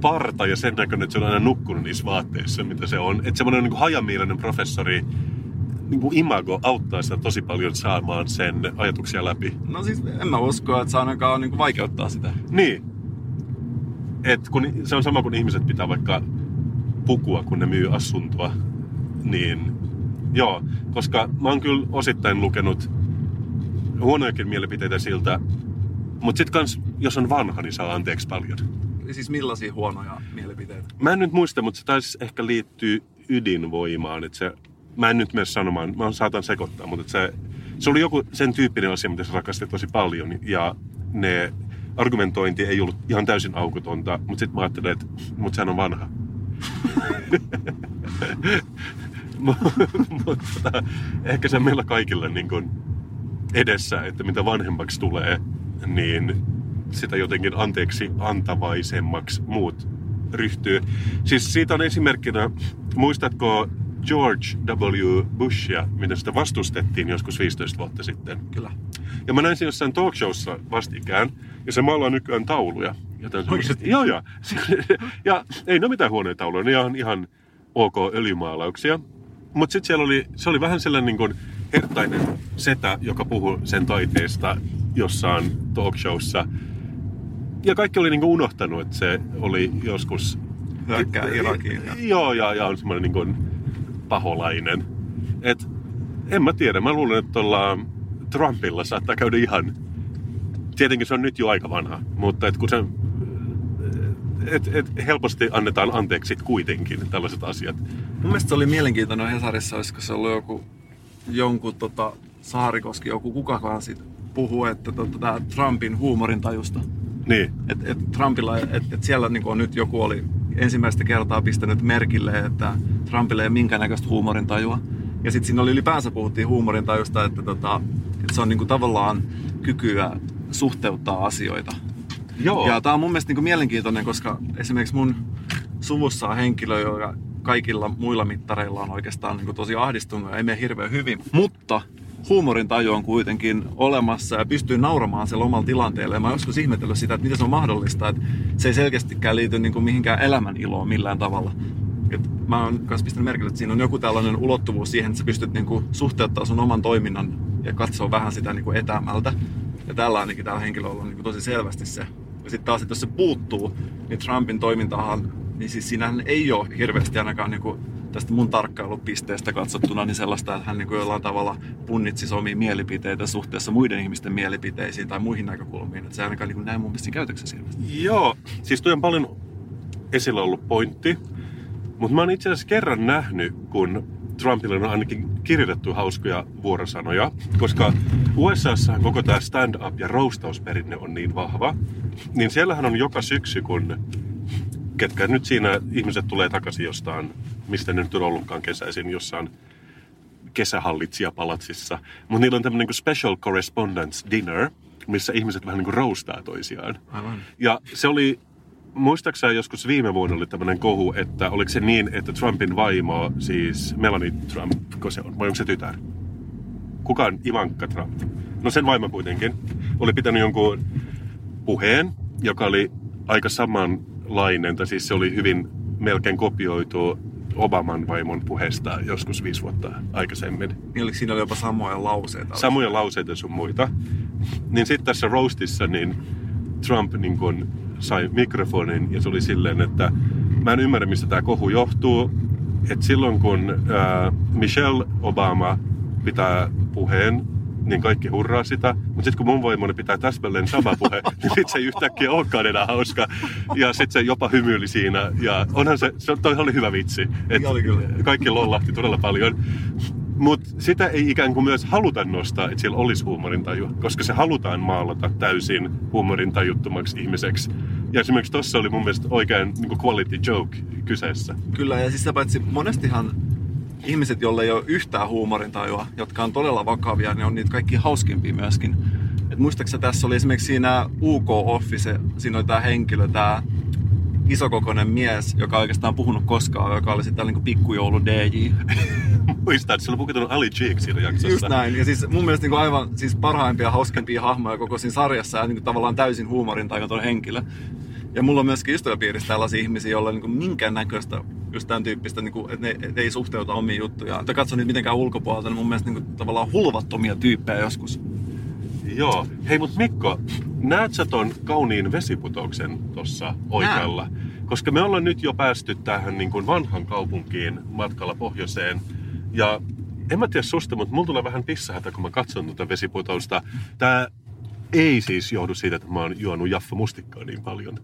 parta ja sen näköinen, että se on aina nukkunut niissä vaatteissa, mitä se on. Että semmoinen niin hajamielinen professori niin kuin imago auttaa sitä tosi paljon saamaan sen ajatuksia läpi.
No siis en mä usko, että se ainakaan niin vaikeuttaa sitä.
Niin. Et kun se on sama kuin ihmiset pitää vaikka pukua, kun ne myy asuntoa, niin joo, koska mä oon kyllä osittain lukenut huonojakin mielipiteitä siltä, mutta sitten kans, jos on vanha, niin saa anteeksi paljon.
Siis millaisia huonoja mielipiteitä?
Mä en nyt muista, mutta se taisi ehkä liittyä ydinvoimaan, että se, mä en nyt mene sanomaan, mä saatan sekoittaa, mutta se, se oli joku sen tyyppinen asia, mitä se rakasti tosi paljon ja ne argumentointi ei ollut ihan täysin aukotonta, mutta sitten mä ajattelin, että mutta sehän on vanha. mutta tota, ehkä se on meillä kaikilla niin kuin edessä, että mitä vanhemmaksi tulee, niin sitä jotenkin anteeksi antavaisemmaksi muut ryhtyy. Siis siitä on esimerkkinä, muistatko George W. Bushia, miten sitä vastustettiin joskus 15 vuotta sitten?
Kyllä.
Ja mä näin sen jossain talkshowssa vastikään, Ja se maalaa nykyään tauluja. Joten semmoiset- joo, joo. ja ei ne ole mitään huonoja tauluja, ne on ihan ok öljymaalauksia. Mutta sitten siellä oli, se oli vähän sellainen niin kuin herttainen setä, joka puhui sen taiteesta jossain talkshowssa. Ja kaikki oli niin kuin unohtanut, että se oli joskus...
Hyökkää Irakiin.
Joo, ja, ja on semmoinen niin kuin paholainen. Et, en mä tiedä, mä luulen, että tuolla Trumpilla saattaa käydä ihan... Tietenkin se on nyt jo aika vanha, mutta et kun se... Et, et helposti annetaan anteeksi kuitenkin tällaiset asiat.
Mun mielestä se oli mielenkiintoinen Hesarissa, olisiko se ollut joku jonkun tota, Saarikoski, joku kukakaan sit puhuu, että tota, tää Trumpin huumorintajusta.
Niin,
Et, et Trumpilla, et, et siellä niin on nyt joku oli ensimmäistä kertaa pistänyt merkille, että Trumpilla ei ole minkäännäköistä huumorintajua. Ja sitten siinä oli ylipäänsä puhuttiin huumorintajusta, että, tota, että se on niin kuin tavallaan kykyä suhteuttaa asioita.
joo.
Ja tämä on mun mielestä niin kuin mielenkiintoinen, koska esimerkiksi mun suvussa on henkilö, joka kaikilla muilla mittareilla on oikeastaan niin kuin tosi ahdistunut ja ei mene hirveän hyvin. Mutta huumorin taju on kuitenkin olemassa ja pystyy nauramaan siellä omalla tilanteella. Ja mä joskus ihmetellyt sitä, että miten se on mahdollista, että se ei selkeästikään liity niin kuin mihinkään elämän iloon millään tavalla. Et mä oon myös pistänyt merkille, että siinä on joku tällainen ulottuvuus siihen, että sä pystyt niin kuin suhteuttaa sun oman toiminnan ja katsoa vähän sitä niin kuin etäämältä. Ja tällä ainakin tällä henkilöllä on niin kuin tosi selvästi se. Ja sitten taas, että jos se puuttuu, niin Trumpin toimintahan, niin siis siinähän ei ole hirveästi ainakaan niin kuin tästä mun tarkkailupisteestä katsottuna niin sellaista, että hän niin kuin jollain tavalla punnitsisi omia mielipiteitä suhteessa muiden ihmisten mielipiteisiin tai muihin näkökulmiin. Että se ainakaan niin kuin näin mun mielestä siinä käytöksessä hirveästi.
Joo, siis toi on paljon esillä ollut pointti. Mutta mä oon itse asiassa kerran nähnyt, kun Trumpille on ainakin kirjoitettu hauskoja vuorosanoja, koska USAssa koko tämä stand-up ja roastausperinne on niin vahva, niin siellähän on joka syksy, kun ketkä nyt siinä ihmiset tulee takaisin jostain, mistä ne nyt on ollutkaan kesäisin, jossain kesähallitsijapalatsissa. Mutta niillä on tämmöinen niin special correspondence dinner, missä ihmiset vähän niin kuin roastaa toisiaan.
Aivan.
Ja se oli, muistaakseni joskus viime vuonna oli tämmöinen kohu, että oliko se niin, että Trumpin vaimo, siis Melanie Trump, kun se on, vai onko se tytär? Kuka on Ivanka Trump? No sen vaimo kuitenkin. Oli pitänyt jonkun puheen, joka oli aika samanlainen, tai siis se oli hyvin melkein kopioitu Obaman vaimon puheesta joskus viisi vuotta aikaisemmin
Niin oliko siinä oli jopa samoja lauseita?
samoja lauseita sun muita. Niin sitten tässä roastissa niin Trump niin kun sai mikrofonin ja se oli silleen, että mä en ymmärrä mistä tämä kohu johtuu. Että silloin kun ää, Michelle Obama pitää puheen, niin kaikki hurraa sitä. Mutta sitten kun mun voimoni pitää täsmälleen sama puhe, niin sitten se ei yhtäkkiä olekaan enää hauska. Ja sitten se jopa hymyili siinä. Ja onhan se, se toi oli hyvä vitsi. Et
Niin oli kyllä.
kaikki lollahti todella paljon. Mutta sitä ei ikään kuin myös haluta nostaa, että siellä olisi huumorintaju, koska se halutaan maalata täysin huumorintajuttomaksi ihmiseksi. Ja esimerkiksi tuossa oli mun mielestä oikein niin quality joke kyseessä.
Kyllä, ja siis sitä paitsi monestihan ihmiset, joille ei ole yhtään huumorintajua, jotka on todella vakavia, ne on niitä kaikki hauskimpia myöskin. Et muistaakseni tässä oli esimerkiksi siinä UK Office, siinä oli tämä henkilö, tämä isokokoinen mies, joka ei oikeastaan puhunut koskaan, joka oli sitten niin pikkujoulu DJ.
Muistaa, että sillä on puketunut Ali Cheek siinä jaksossa.
Just näin. Ja siis mun mielestä niin aivan siis parhaimpia, hauskempia hahmoja koko siinä sarjassa ja niin tavallaan täysin huumorintajuton henkilö. Ja mulla on myöskin ystäväpiirissä tällaisia ihmisiä, joilla ei niin minkään näköistä just tämän tyyppistä, niin kuin, että ne et ei suhteuta omiin juttujaan. Tai katso niitä mitenkään ulkopuolelta, niin mun mielestä niin kuin, tavallaan hulvattomia tyyppejä joskus.
Joo. Hei, mutta Mikko, näet sä ton kauniin vesiputouksen tuossa oikealla? Koska me ollaan nyt jo päästy tähän niin kuin vanhan kaupunkiin matkalla pohjoiseen. Ja en mä tiedä susta, mutta mulla tulee vähän pissahätä, kun mä katson tuota vesiputousta. Tää ei siis johdu siitä, että mä oon juonut Jaffa mustikkaa niin paljon.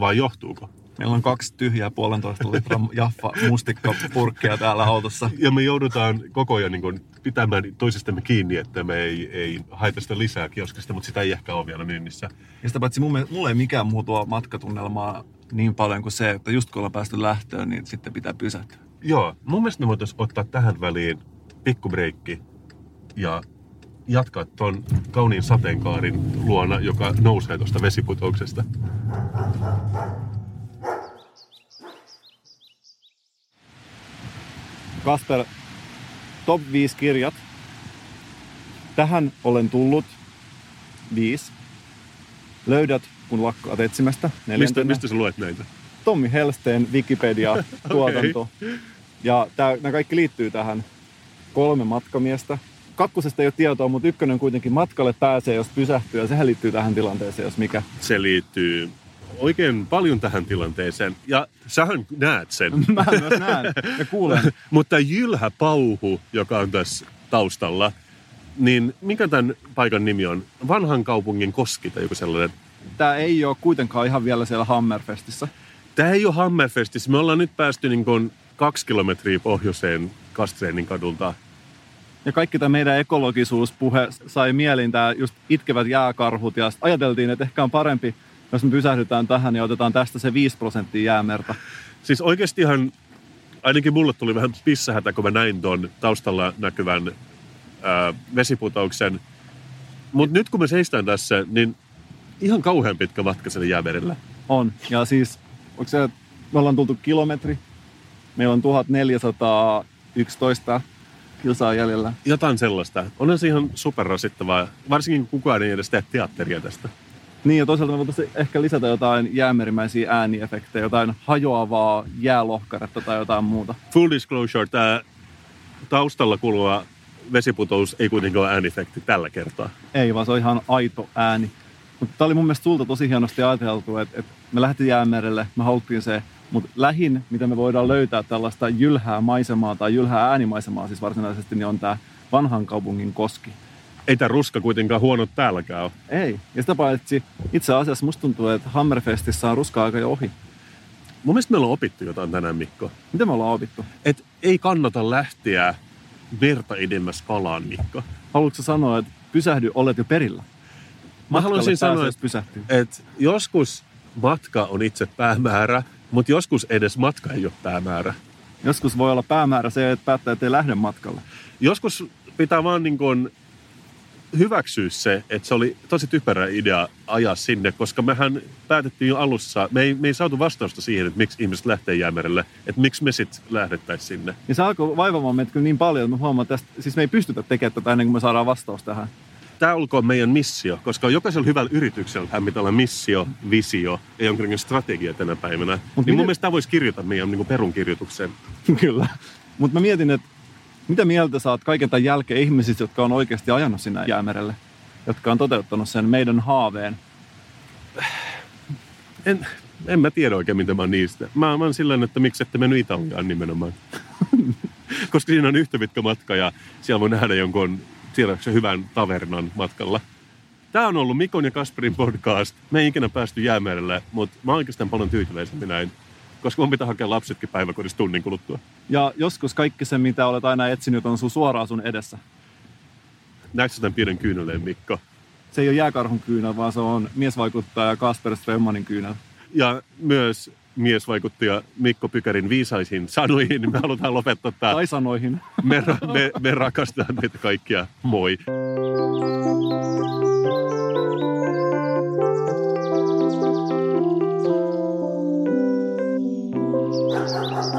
Vai johtuuko?
Meillä on kaksi tyhjää puolentoista litran jaffa mustikkapurkkia täällä autossa.
Ja me joudutaan koko ajan niin kuin pitämään toisistamme kiinni, että me ei, ei haeta sitä lisää kioskista, mutta sitä ei ehkä ole vielä myynnissä.
Ja sitä paitsi mun, mulla ei mikään muu tuo matkatunnelmaa niin paljon kuin se, että just kun ollaan päästy lähtöön, niin sitten pitää pysähtyä.
Joo, mun mielestä me voitaisiin ottaa tähän väliin pikkubreikki ja jatkaa ton kauniin sateenkaarin luona, joka nousee tuosta vesiputouksesta.
Kasper, top 5 kirjat. Tähän olen tullut viisi. löydät, kun lakkaat etsimästä.
Mistä,
Neljäntenä
mistä sä luet näitä?
Tommi Helsteen Wikipedia-tuotanto. Ja tää, nämä kaikki liittyy tähän. Kolme matkamiestä. Kakkosesta ei ole tietoa, mutta ykkönen kuitenkin matkalle pääsee, jos pysähtyy. Ja sehän liittyy tähän tilanteeseen, jos mikä.
Se liittyy oikein paljon tähän tilanteeseen. Ja sähän näet sen.
Mä myös näen ja kuulen.
Mutta jylhä pauhu, joka on tässä taustalla, niin mikä tämän paikan nimi on? Vanhan kaupungin koski tai joku sellainen.
Tämä ei ole kuitenkaan ihan vielä siellä Hammerfestissä.
Tämä ei ole Hammerfestissä. Me ollaan nyt päästy niin kuin kaksi kilometriä pohjoiseen Kastreenin kadulta.
Ja kaikki tämä meidän ekologisuuspuhe sai mieliin tämä just itkevät jääkarhut. Ja ajateltiin, että ehkä on parempi, jos me pysähdytään tähän ja otetaan tästä se 5 prosenttia jäämerta.
Siis oikeastihan, ainakin mulle tuli vähän pissähätä, kun mä näin tuon taustalla näkyvän ää, vesiputouksen. Mutta nyt kun me seistään tässä, niin ihan kauhean pitkä matka sinne jäämerellä.
On. Ja siis, onko se, me ollaan tultu kilometri. Meillä on 1411 kilsaa jäljellä.
Jotain sellaista. Onhan se ihan superrasittavaa, varsinkin kun kukaan ei edes tee teatteria tästä.
Niin, ja toisaalta me voitaisiin ehkä lisätä jotain jäämerimäisiä ääniefektejä, jotain hajoavaa jäälohkaretta tai jotain muuta.
Full disclosure, tämä taustalla kuuluva vesiputous ei kuitenkaan ole äänifekti tällä kertaa.
Ei, vaan se on ihan aito ääni. Mutta tämä oli mun mielestä sulta tosi hienosti ajateltu, että, että me lähtiin jäämerelle, me haluttiin se, mutta lähin, mitä me voidaan löytää tällaista jylhää maisemaa tai jylhää äänimaisemaa siis varsinaisesti, niin on tämä vanhan kaupungin koski.
Ei tämä ruska kuitenkaan huono täälläkään ole.
Ei. Ja sitä paitsi itse asiassa musta tuntuu, että Hammerfestissä on ruska-aika jo ohi.
Mun mielestä meillä on opittu jotain tänään, Mikko.
Mitä me ollaan opittu?
Et ei kannata lähteä verta edemmäs kalaan, Mikko.
Haluatko sanoa, että pysähdy, olet jo perillä?
Mä haluaisin sanoa, että,
pysähtyy.
että joskus matka on itse päämäärä, mutta joskus edes matka ei ole päämäärä.
Joskus voi olla päämäärä se, että päättää, että ei lähde matkalle.
Joskus pitää vaan niin kuin hyväksyä se, että se oli tosi typerä idea ajaa sinne, koska mehän päätettiin jo alussa, me ei, me ei saatu vastausta siihen, että miksi ihmiset lähtee jäämerelle, että miksi me sitten lähdettäisiin sinne.
Ja se alkoi vaivaamaan meitä kyllä niin paljon, että me huomaan tästä, siis me ei pystytä tekemään tätä ennen kuin me saadaan vastaus tähän.
Tämä olkoon meidän missio, koska jokaisella hyvällä yrityksellä pitää olla missio, visio ja jonkinlainen strategia tänä päivänä.
Mut
niin
miten-
mun mielestä tämä voisi kirjata meidän niin perunkirjoitukseen.
kyllä. Mutta mä mietin, että mitä mieltä saat kaiken tämän jälkeen ihmisistä, jotka on oikeasti ajanut sinne jäämerelle? Jotka on toteuttanut sen meidän haaveen.
En, en mä tiedä oikein, mitä mä niistä. Mä, mä oon sillä että miksi ette mennyt Italiaan nimenomaan. Koska siinä on yhtä pitkä matka ja siellä voi nähdä jonkun tiedätkö, hyvän tavernan matkalla. Tämä on ollut Mikon ja Kasperin podcast. Me ei ikinä päästy jäämerelle, mutta mä oon oikeastaan paljon tyytyväisempi näin. Koska mun pitää hakea lapsetkin päiväkodissa tunnin kuluttua.
Ja joskus kaikki se, mitä olet aina etsinyt, on sun suoraan sun edessä.
Näetkö tämän pienen kyyneleen, Mikko?
Se ei ole jääkarhun kyynä, vaan se on miesvaikuttaja Kasper Strömmanin kyynä.
Ja myös miesvaikuttaja Mikko Pykärin viisaisiin sanoihin me halutaan lopettaa tämä.
Tai sanoihin.
Me, ra- me, me rakastetaan meitä kaikkia. Moi.